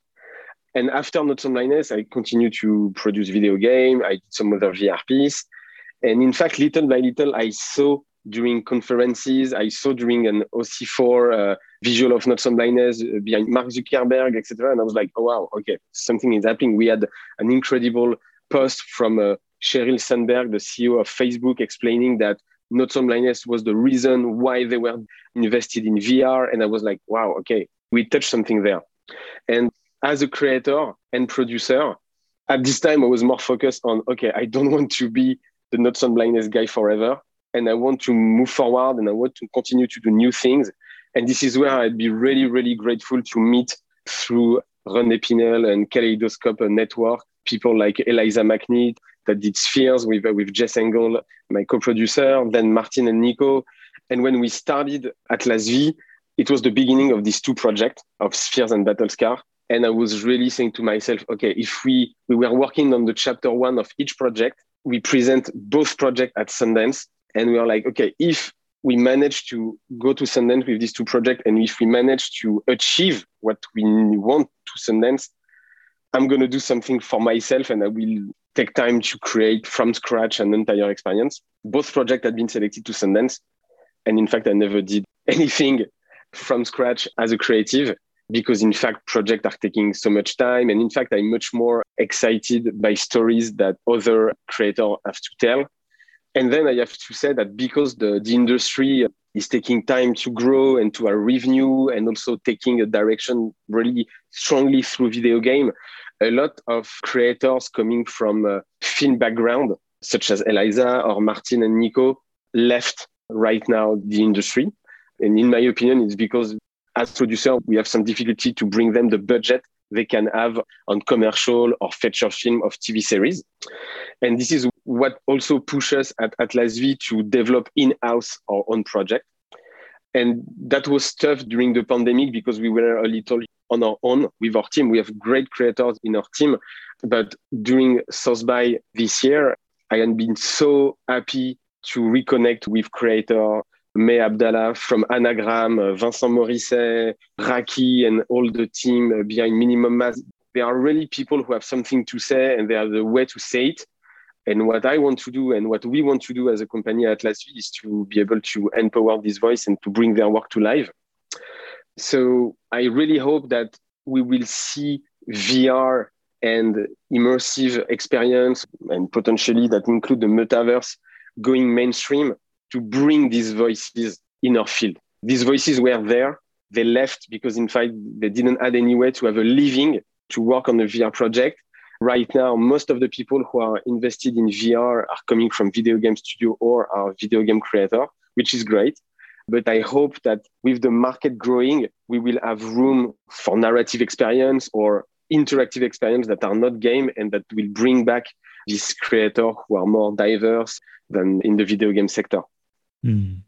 And after Notes on Blindness, I continued to produce video game. I did some other VR piece. And in fact, little by little, I saw during conferences, I saw during an OC4 uh, visual of Notes on Blindness uh, behind Mark Zuckerberg, etc. And I was like, oh, wow, okay, something is happening. We had an incredible post from uh, Sheryl Sandberg, the CEO of Facebook, explaining that Notes on Blindness was the reason why they were invested in VR. And I was like, wow, okay, we touched something there. And as a creator and producer, at this time I was more focused on okay, I don't want to be the Notes on Blindness guy forever, and I want to move forward and I want to continue to do new things. And this is where I'd be really, really grateful to meet through René Pinnell and Kaleidoscope Network people like Eliza McNitt that did Spheres with uh, with Jess Engel, my co-producer, then Martin and Nico. And when we started Atlas V, it was the beginning of these two projects of Spheres and Battlescar and I was really saying to myself, okay, if we, we were working on the chapter one of each project, we present both projects at Sundance. And we are like, okay, if we manage to go to Sundance with these two projects, and if we manage to achieve what we want to Sundance, I'm to do something for myself and I will take time to create from scratch an entire experience. Both projects had been selected to Sundance. And in fact, I never did anything from scratch as a creative because in fact projects are taking so much time and in fact i'm much more excited by stories that other creators have to tell and then i have to say that because the, the industry is taking time to grow and to revenue and also taking a direction really strongly through video game a lot of creators coming from a film background such as eliza or martin and nico left right now the industry. And in my opinion, it's because as producer, we have some difficulty to bring them the budget they can have on commercial or feature film of TV series. And this is what also pushes at Atlas V to develop in-house our own project. And that was tough during the pandemic because we were a little on our own with our team. We have great creators in our team. But during South by this year, I have been so happy to reconnect with creator May Abdalla from Anagram, uh, Vincent Morisset, Raqi, and all the team uh, behind Minimum Mass. They are really people who have something to say and they have the way to say it. And what I want to do and what we want to do as a company at Atlas V is to be able to empower this voice and to bring their work to life. So I really hope that we will see VR and immersive experience and potentially that include the metaverse going mainstream to bring these voices in our field. These voices were there. They left because, in fact, they didn't add any way to have a living to work on a VR project. Right now, most of the people who are invested in VR are coming from video game studio or are video game creator, which is great. But I hope that with the market growing, we will have room for narrative experience or interactive experience that are not game and that will bring back these creators who are more diverse than in the video game sector. Mm.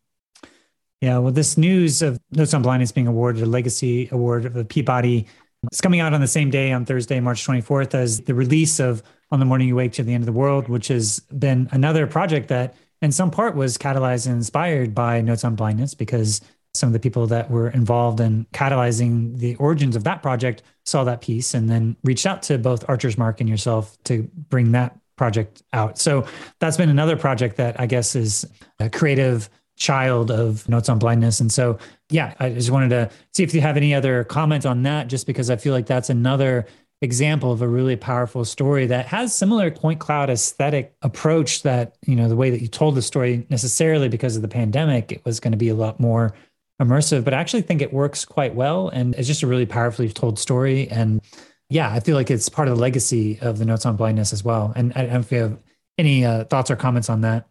Yeah, well, this news of Notes on Blindness being awarded a Legacy Award of the Peabody is coming out on the same day on Thursday, March 24th, as the release of On the Morning You Wake to the End of the World, which has been another project that, in some part, was catalyzed and inspired by Notes on Blindness because some of the people that were involved in catalyzing the origins of that project saw that piece and then reached out to both Archer's Mark and yourself to bring that project out. So that's been another project that I guess is a creative child of Notes on Blindness. And so, yeah, I just wanted to see if you have any other comment on that, just because I feel like that's another example of a really powerful story that has similar point cloud aesthetic approach that, you know, the way that you told the story necessarily because of the pandemic, it was going to be a lot more immersive, but I actually think it works quite well. And it's just a really powerfully told story. And yeah, I feel like it's part of the legacy of the Notes on Blindness as well. And I don't know if you have any uh, thoughts or comments on that.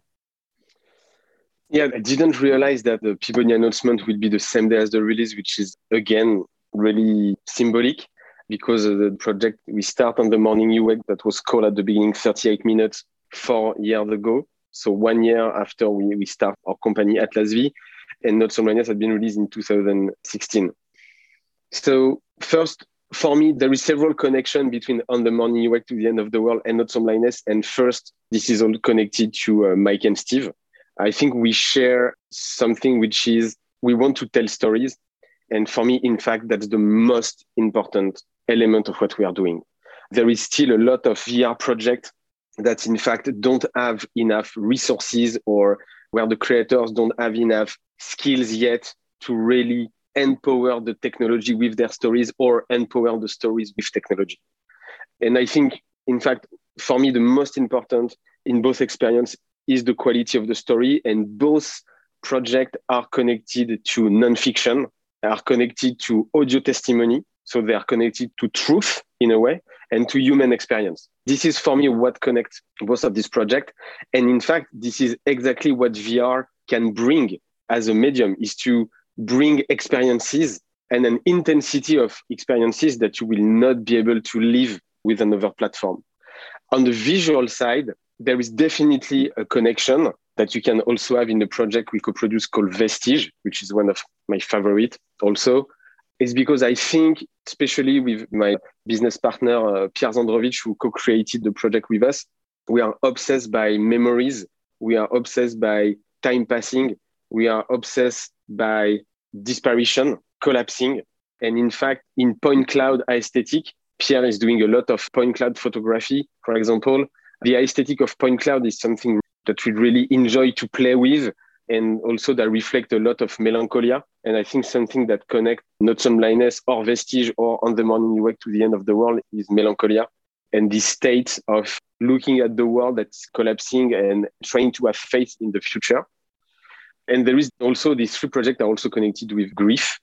Yeah, I didn't realize that the Peabody announcement would be the same day as the release, which is again really symbolic because the project we start on the morning you wake that was called at the beginning 38 minutes four years ago. So one year after we, we start our company Atlas V, and Notes on Blindness had been released in 2016. So first, for me, there is several connection between On the Morning Wake to the End of the World and Notes on Blindness. And first, this is all connected to uh, Mike and Steve. I think we share something which is we want to tell stories. And for me, in fact, that's the most important element of what we are doing. There is still a lot of VR projects that, in fact, don't have enough resources or where the creators don't have enough skills yet to really empower the technology with their stories or empower the stories with technology. And I think, in fact, for me, the most important in both experience is the quality of the story. And both projects are connected to nonfiction, are connected to audio testimony. So they are connected to truth in a way and to human experience. This is for me what connects both of these projects. And in fact, this is exactly what VR can bring as a medium is to bring experiences and an intensity of experiences that you will not be able to live with another platform. On the visual side, there is definitely a connection that you can also have in the project we co-produce called Vestige, which is one of my favorite also. Is because I think, especially with my business partner, uh, Pierre Zandrowicz, who co-created the project with us, we are obsessed by memories. We are obsessed by time passing. We are obsessed by disparition, collapsing. And in fact, in point cloud aesthetic, Pierre is doing a lot of point cloud photography. For example, the aesthetic of point cloud is something that we really enjoy to play with and also that reflect a lot of melancholia. And I think something that connects Notes on Blindness or vestige or on the morning you wake to the end of the world is melancholia. And this state of looking at the world that's collapsing and trying to have faith in the future. And there is also these three projects are also connected with grief.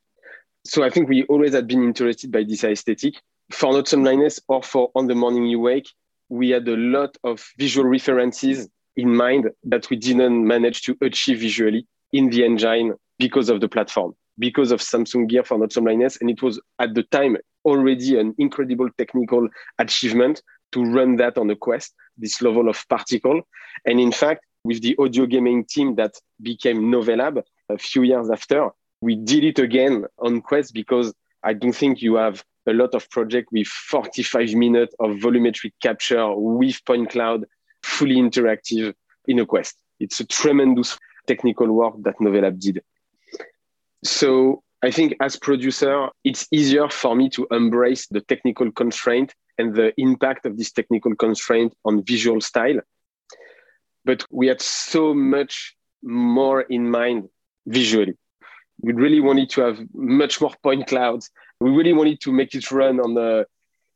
So I think we always had been interested by this aesthetic. For Notes on Blindness or for On the Morning You Wake, we had a lot of visual references in mind that we didn't manage to achieve visually. in the engine because of the platform, because of Samsung Gear for Notes on Blindness. And it was at the time already an incredible technical achievement to run that on a Quest, this level of particle. And in fact, with the audio gaming team that became Novelab a few years after, we did it again on Quest because I don't think you have a lot of projects with 45 minutes of volumetric capture with point cloud, fully interactive in a Quest. It's a tremendous technical work that Novelab did. So I think as producer, it's easier for me to embrace the technical constraint and the impact of this technical constraint on visual style. But we had so much more in mind visually. We really wanted to have much more point clouds. We really wanted to make it run on the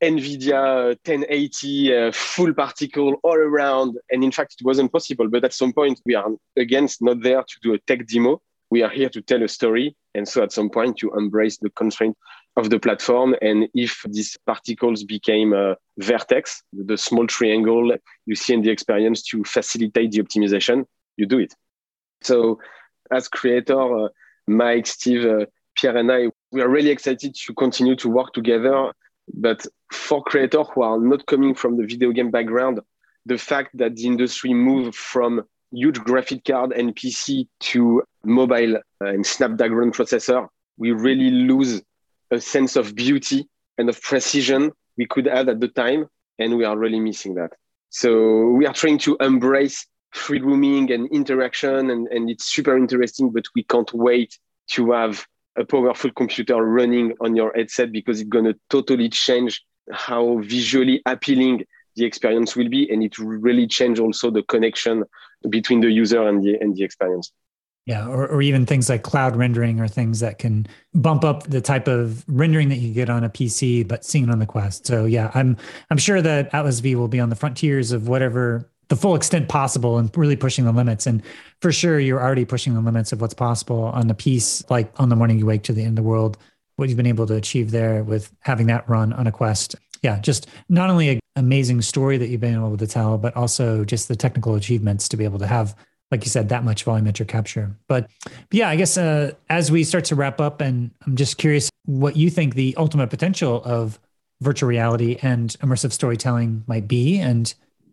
NVIDIA 1080 uh, full particle all around. And in fact, it wasn't possible. But at some point, we are against not there to do a tech demo. We are here to tell a story. And so at some point, you embrace the constraint of the platform. And if these particles became a vertex, the small triangle you see in the experience to facilitate the optimization, you do it. So as creator, uh, Mike, Steve, uh, Pierre, and I, we are really excited to continue to work together. But for creators who are not coming from the video game background, the fact that the industry moved from huge graphic card and PC to mobile and Snapdragon processor, we really lose a sense of beauty and of precision we could have at the time. And we are really missing that. So we are trying to embrace free roaming and interaction, and, and it's super interesting, but we can't wait to have a powerful computer running on your headset because it's going to totally change how visually appealing the experience will be and it really change also the connection between the user and the and the experience yeah or, or even things like cloud rendering or things that can bump up the type of rendering that you get on a pc but seeing it on the quest so yeah i'm i'm sure that atlas v will be on the frontiers of whatever the full extent possible and really pushing the limits. And for sure, you're already pushing the limits of what's possible on the piece, like on the morning you wake to the end of the world, what you've been able to achieve there with having that run on a quest. Yeah, just not only an amazing story that you've been able to tell, but also just the technical achievements to be able to have, like you said, that much volumetric capture. But, but yeah, I guess uh, as we start to wrap up, and I'm just curious what you think the ultimate potential of virtual reality and immersive storytelling might be, and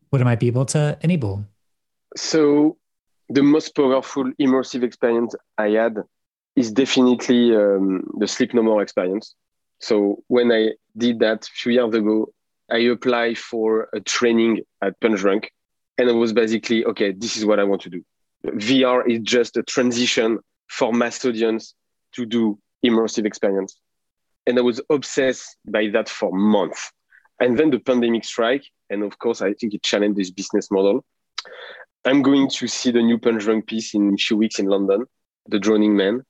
what it might be able to enable? So, the most powerful immersive experience I had is definitely um, the Sleep No More experience. So, when I did that a few years ago, I applied for a training at PunchDrunk, and it was basically okay, this is what I want to do. VR is just a transition for mass audience to do immersive experience. And I was obsessed by that for months. And then the pandemic strike, and of course, I think it challenged this business model. I'm going to see the new PunchDrunk piece in a few weeks in London, The Drowning Man.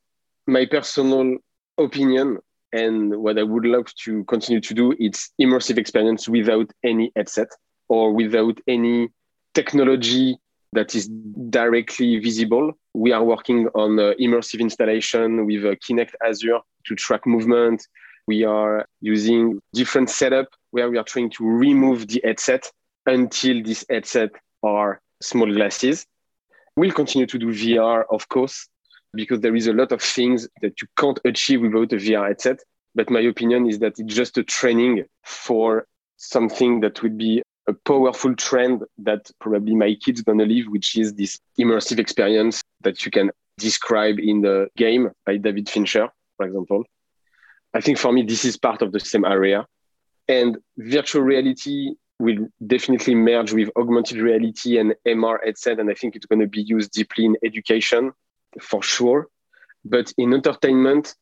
My personal opinion and what I would love to continue to do is immersive experience without any headset or without any technology that is directly visible. We are working on uh, immersive installation with uh, Kinect Azure to track movement. We are using different setup where we are trying to remove the headset until this headset are small glasses. We'll continue to do VR, of course, because there is a lot of things that you can't achieve without a VR headset. But my opinion is that it's just a training for something that would be a powerful trend that probably my kids gonna live, which is this immersive experience that you can describe in the game by David Fincher, for example. I think for me, this is part of the same area. And virtual reality will definitely merge with augmented reality and MR headset. And I think it's going to be used deeply in education for sure. But in entertainment,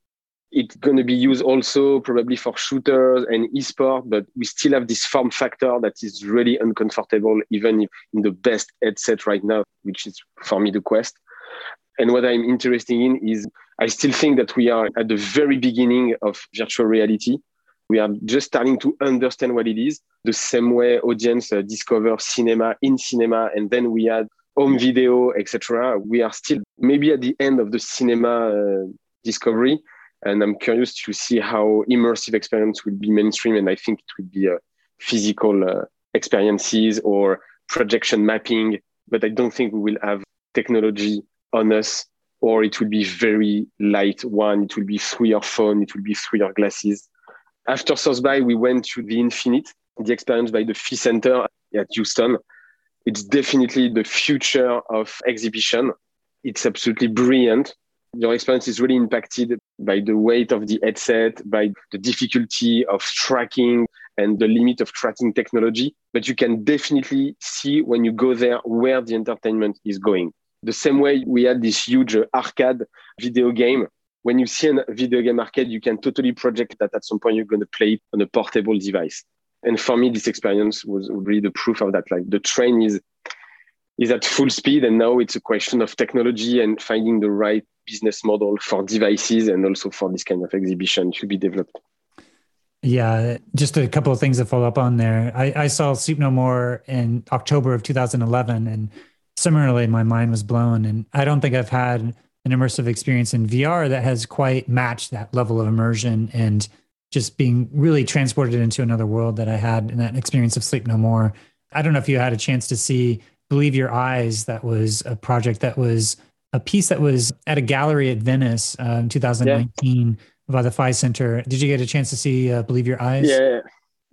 it's going to be used also probably for shooters and esport, but we still have this form factor that is really uncomfortable, even in the best headset right now, which is for me the Quest. And what I'm interested in is I still think that we are at the very beginning of virtual reality. We are just starting to understand what it is, the same way audience uh, discover cinema in cinema, and then we had home video, etc. We are still maybe at the end of the cinema uh, discovery, and I'm curious to see how immersive experience will be mainstream, and I think it will be uh, physical uh, experiences or projection mapping, but I don't think we will have technology on us or it will be very light one. It will be through your phone. It will be through your glasses. After South by, we went to the Infinite, the experience by the Phi Center at Houston. It's definitely the future of exhibition. It's absolutely brilliant. Your experience is really impacted by the weight of the headset, by the difficulty of tracking and the limit of tracking technology. But you can definitely see when you go there where the entertainment is going. The same way we had this huge uh, arcade video game. When you see a video game arcade, you can totally project that at some point you're going to play it on a portable device. And for me, this experience was really the proof of that. Like the train is is at full speed, and now it's a question of technology and finding the right business model for devices and also for this kind of exhibition to be developed. Yeah, just a couple of things to follow up on there. I, I saw Sleep No More in October of 2011, and similarly, my mind was blown. And I don't think I've had an immersive experience in VR that has quite matched that level of immersion and just being really transported into another world that I had in that experience of Sleep No More. I don't know if you had a chance to see Believe Your Eyes. That was a project that was a piece that was at a gallery at Venice uh, in 2019 yeah. by the Phi Center. Did you get a chance to see uh, Believe Your Eyes? Yeah,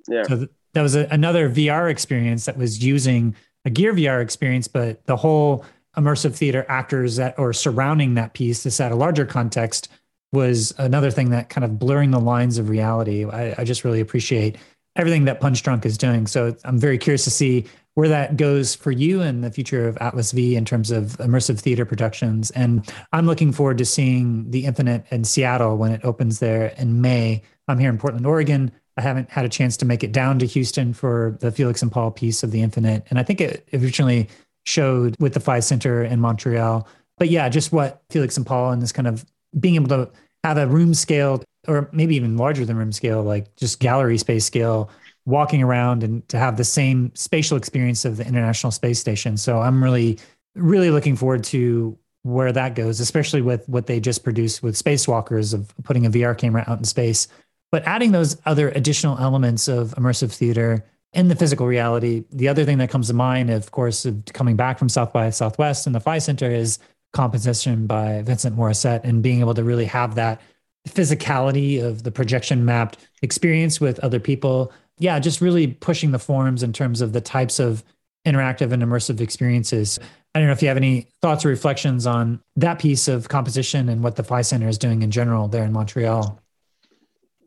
yeah. So th- that was a, another VR experience that was using a Gear VR experience, but the whole immersive theater actors that or surrounding that piece, this at a larger context, was another thing that kind of blurring the lines of reality. I, I just really appreciate everything that Punch Drunk is doing. So I'm very curious to see where that goes for you and the future of Atlas V in terms of immersive theater productions. And I'm looking forward to seeing the Infinite in Seattle when it opens there in May. I'm here in Portland, Oregon. I haven't had a chance to make it down to Houston for the Felix and Paul piece of the Infinite. And I think it originally showed with the Phi Center in Montreal. But yeah, just what Felix and Paul and this kind of being able to have a room scale or maybe even larger than room scale, like just gallery space scale, walking around and to have the same spatial experience of the International Space Station. So I'm really, really looking forward to where that goes, especially with what they just produced with spacewalkers of putting a VR camera out in space but adding those other additional elements of immersive theater in the physical reality. The other thing that comes to mind, of course, of coming back from South by Southwest and the Phi Center is composition by Vincent Morisset and being able to really have that physicality of the projection mapped experience with other people. Yeah, just really pushing the forms in terms of the types of interactive and immersive experiences. I don't know if you have any thoughts or reflections on that piece of composition and what the Phi Center is doing in general there in Montreal.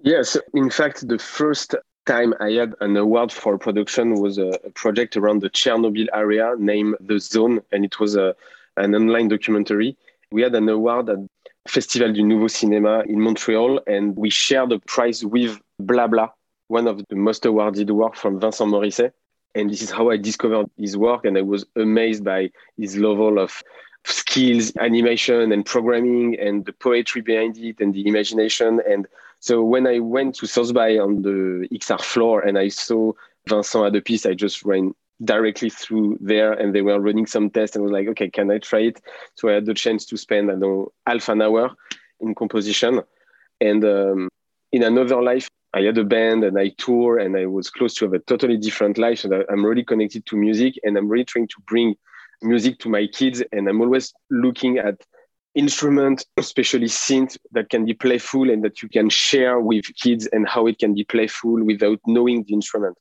Yes, in fact, the first time I had an award for production was a, project around the Chernobyl area named The Zone, and it was a, an online documentary. We had an award at Festival du Nouveau Cinéma in Montreal, and we shared the prize with Blabla, one of the most awarded work from Vincent Morisset. And this is how I discovered his work, and I was amazed by his level of skills, animation, and programming, and the poetry behind it, and the imagination, and so when I went to South by on the XR floor and I saw Vincent at the piece, I just ran directly through there and they were running some tests and was like, okay, can I try it? So I had the chance to spend, I know, half an hour in composition. And um, in another life, I had a band and I tour and I was close to have a totally different life. So I'm really connected to music and I'm really trying to bring music to my kids. And I'm always looking at instrument, especially synth, that can be playful and that you can share with kids and how it can be playful without knowing the instrument.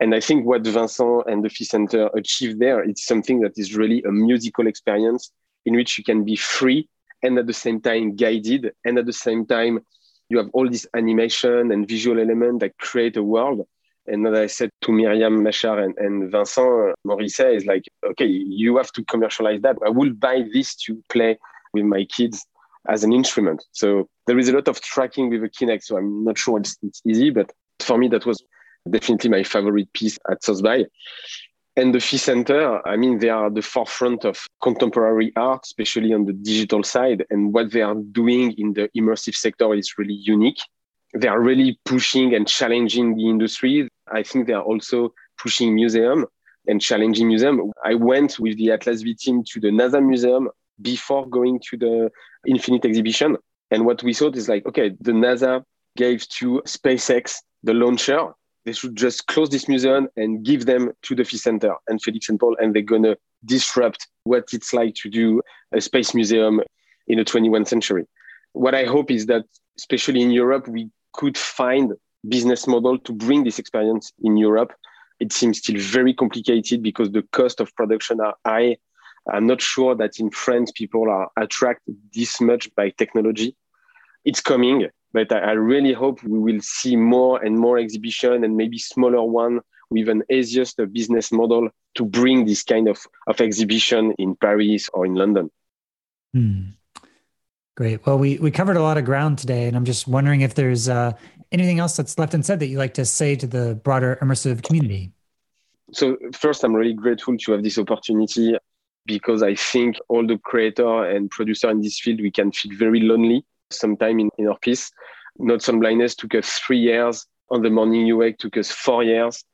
And I think what Vincent and the Phi Center achieved there, it's something that is really a musical experience in which you can be free and at the same time guided. And at the same time, you have all this animation and visual element that create a world. And as I said to Myriam Achard and, and Vincent uh, Morisset is like, okay, you have to commercialize that. I will buy this to play with my kids as an instrument. So there is a lot of tracking with the Kinect. So I'm not sure it's, it's easy, but for me, that was definitely my favorite piece at by. And the Phi Center, I mean, they are the forefront of contemporary art, especially on the digital side. And what they are doing in the immersive sector is really unique. They are really pushing and challenging the industry. I think they are also pushing museum and challenging museum. I went with the Atlas V team to the NASA museum before going to the Infinite exhibition. And what we thought is like, okay, the NASA gave to SpaceX the launcher. They should just close this museum and give them to the Phi Center and Felix and Paul, and they're gonna disrupt what it's like to do a space museum in the 21st century. What I hope is that, especially in Europe, we could find business model to bring this experience in Europe. It seems still very complicated because the cost of production are high. I'm not sure that in France people are attracted this much by technology. It's coming, but I, really hope we will see more and more exhibition and maybe smaller one with an easiest business model to bring this kind of, of exhibition in Paris or in London. Hmm. Great. Well, we, we covered a lot of ground today, and I'm just wondering if there's uh, anything else that's left unsaid that you'd like to say to the broader immersive community. So, first, I'm really grateful to have this opportunity because I think all the creator and producer in this field, we can feel very lonely sometime in, in our piece. Notes on Blindness took us three years. On the morning you wake took us four years.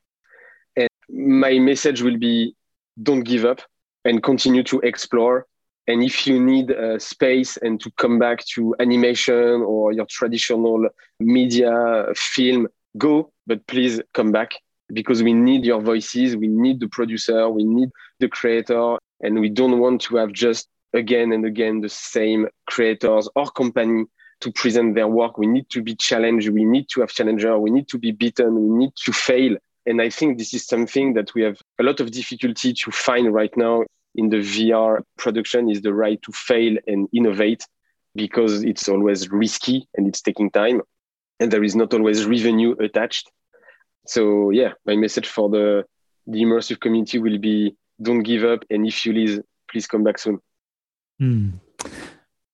And my message will be don't give up and continue to explore and if you need a space and to come back to animation or your traditional media film, go, but please come back because we need your voices. We need the producer. We need the creator. And we don't want to have just again and again the same creators or company to present their work. We need to be challenged. We need to have challenger. We need to be beaten. We need to fail. And I think this is something that we have a lot of difficulty to find right now in the VR production is the right to fail and innovate because it's always risky and it's taking time and there is not always revenue attached. So yeah, my message for the the immersive community will be don't give up and if you lose, please come back soon. Mm.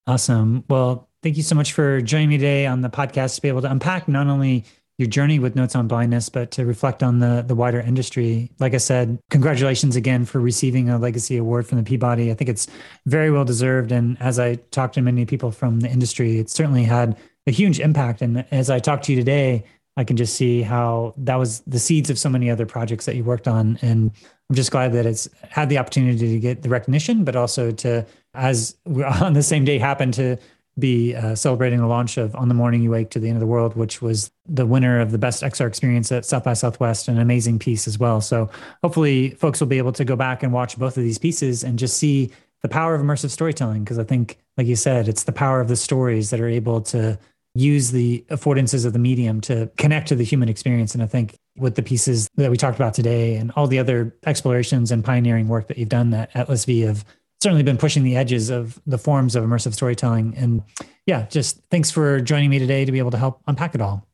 Awesome. Well, thank you so much for joining me today on the podcast to be able to unpack not only your journey with Notes on Blindness, but to reflect on the the wider industry. Like I said, congratulations again for receiving a legacy award from the Peabody. I think it's very well deserved. And as I talked to many people from the industry, it certainly had a huge impact. And as I talk to you today, I can just see how that was the seeds of so many other projects that you worked on. And I'm just glad that it's had the opportunity to get the recognition, but also to, as on the same day, happened to be uh, celebrating the launch of On the Morning You Wake to the End of the World, which was the winner of the best XR experience at South by Southwest, an amazing piece as well. So hopefully, folks will be able to go back and watch both of these pieces and just see the power of immersive storytelling. Because I think, like you said, it's the power of the stories that are able to use the affordances of the medium to connect to the human experience. And I think with the pieces that we talked about today and all the other explorations and pioneering work that you've done at Atlas V have certainly been pushing the edges of the forms of immersive storytelling. And yeah, just thanks for joining me today to be able to help unpack it all.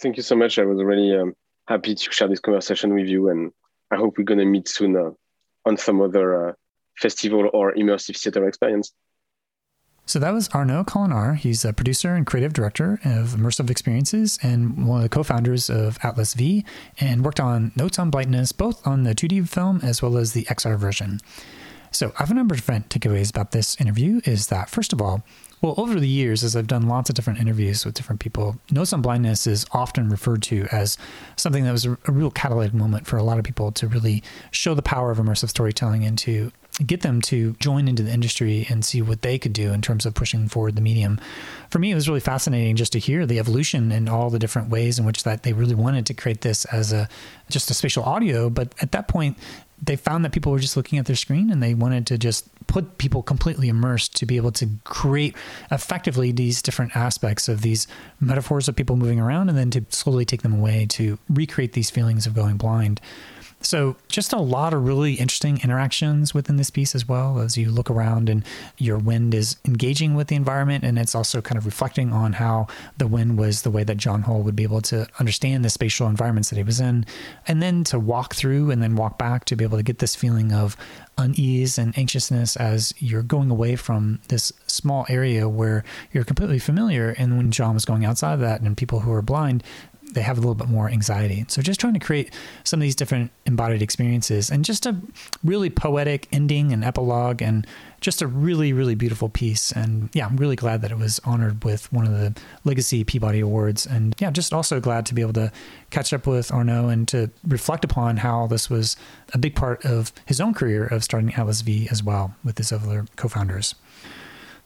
Thank you so much. I was really um, happy to share this conversation with you. And I hope we're going to meet soon uh, on some other uh, festival or immersive theater experience. So that was Arnaud Colinart. He's a producer and creative director of Immersive Experiences and one of the co-founders of Atlas V and worked on Notes on Blindness, both on the 2D film as well as the XR version. So I have a number of different takeaways about this interview is that, first of all, well, over the years, as I've done lots of different interviews with different people, Notes on Blindness is often referred to as something that was a, real catalytic moment for a lot of people to really show the power of immersive storytelling and to get them to join into the industry and see what they could do in terms of pushing forward the medium. For me, it was really fascinating just to hear the evolution and all the different ways in which that they really wanted to create this as a just a spatial audio. But at that point, they found that people were just looking at their screen and they wanted to just put people completely immersed to be able to create effectively these different aspects of these metaphors of people moving around and then to slowly take them away to recreate these feelings of going blind. So, just a lot of really interesting interactions within this piece as well as you look around and your wind is engaging with the environment. And it's also kind of reflecting on how the wind was the way that John Hull would be able to understand the spatial environments that he was in. And then to walk through and then walk back to be able to get this feeling of unease and anxiousness as you're going away from this small area where you're completely familiar. And when John was going outside of that, and people who are blind they have a little bit more anxiety. So just trying to create some of these different embodied experiences and just a really poetic ending and epilogue and just a really, really beautiful piece. And yeah, I'm really glad that it was honored with one of the Legacy Peabody Awards. And yeah, just also glad to be able to catch up with Arnaud and to reflect upon how this was a big part of his own career of starting Atlas V as well with his other co founders.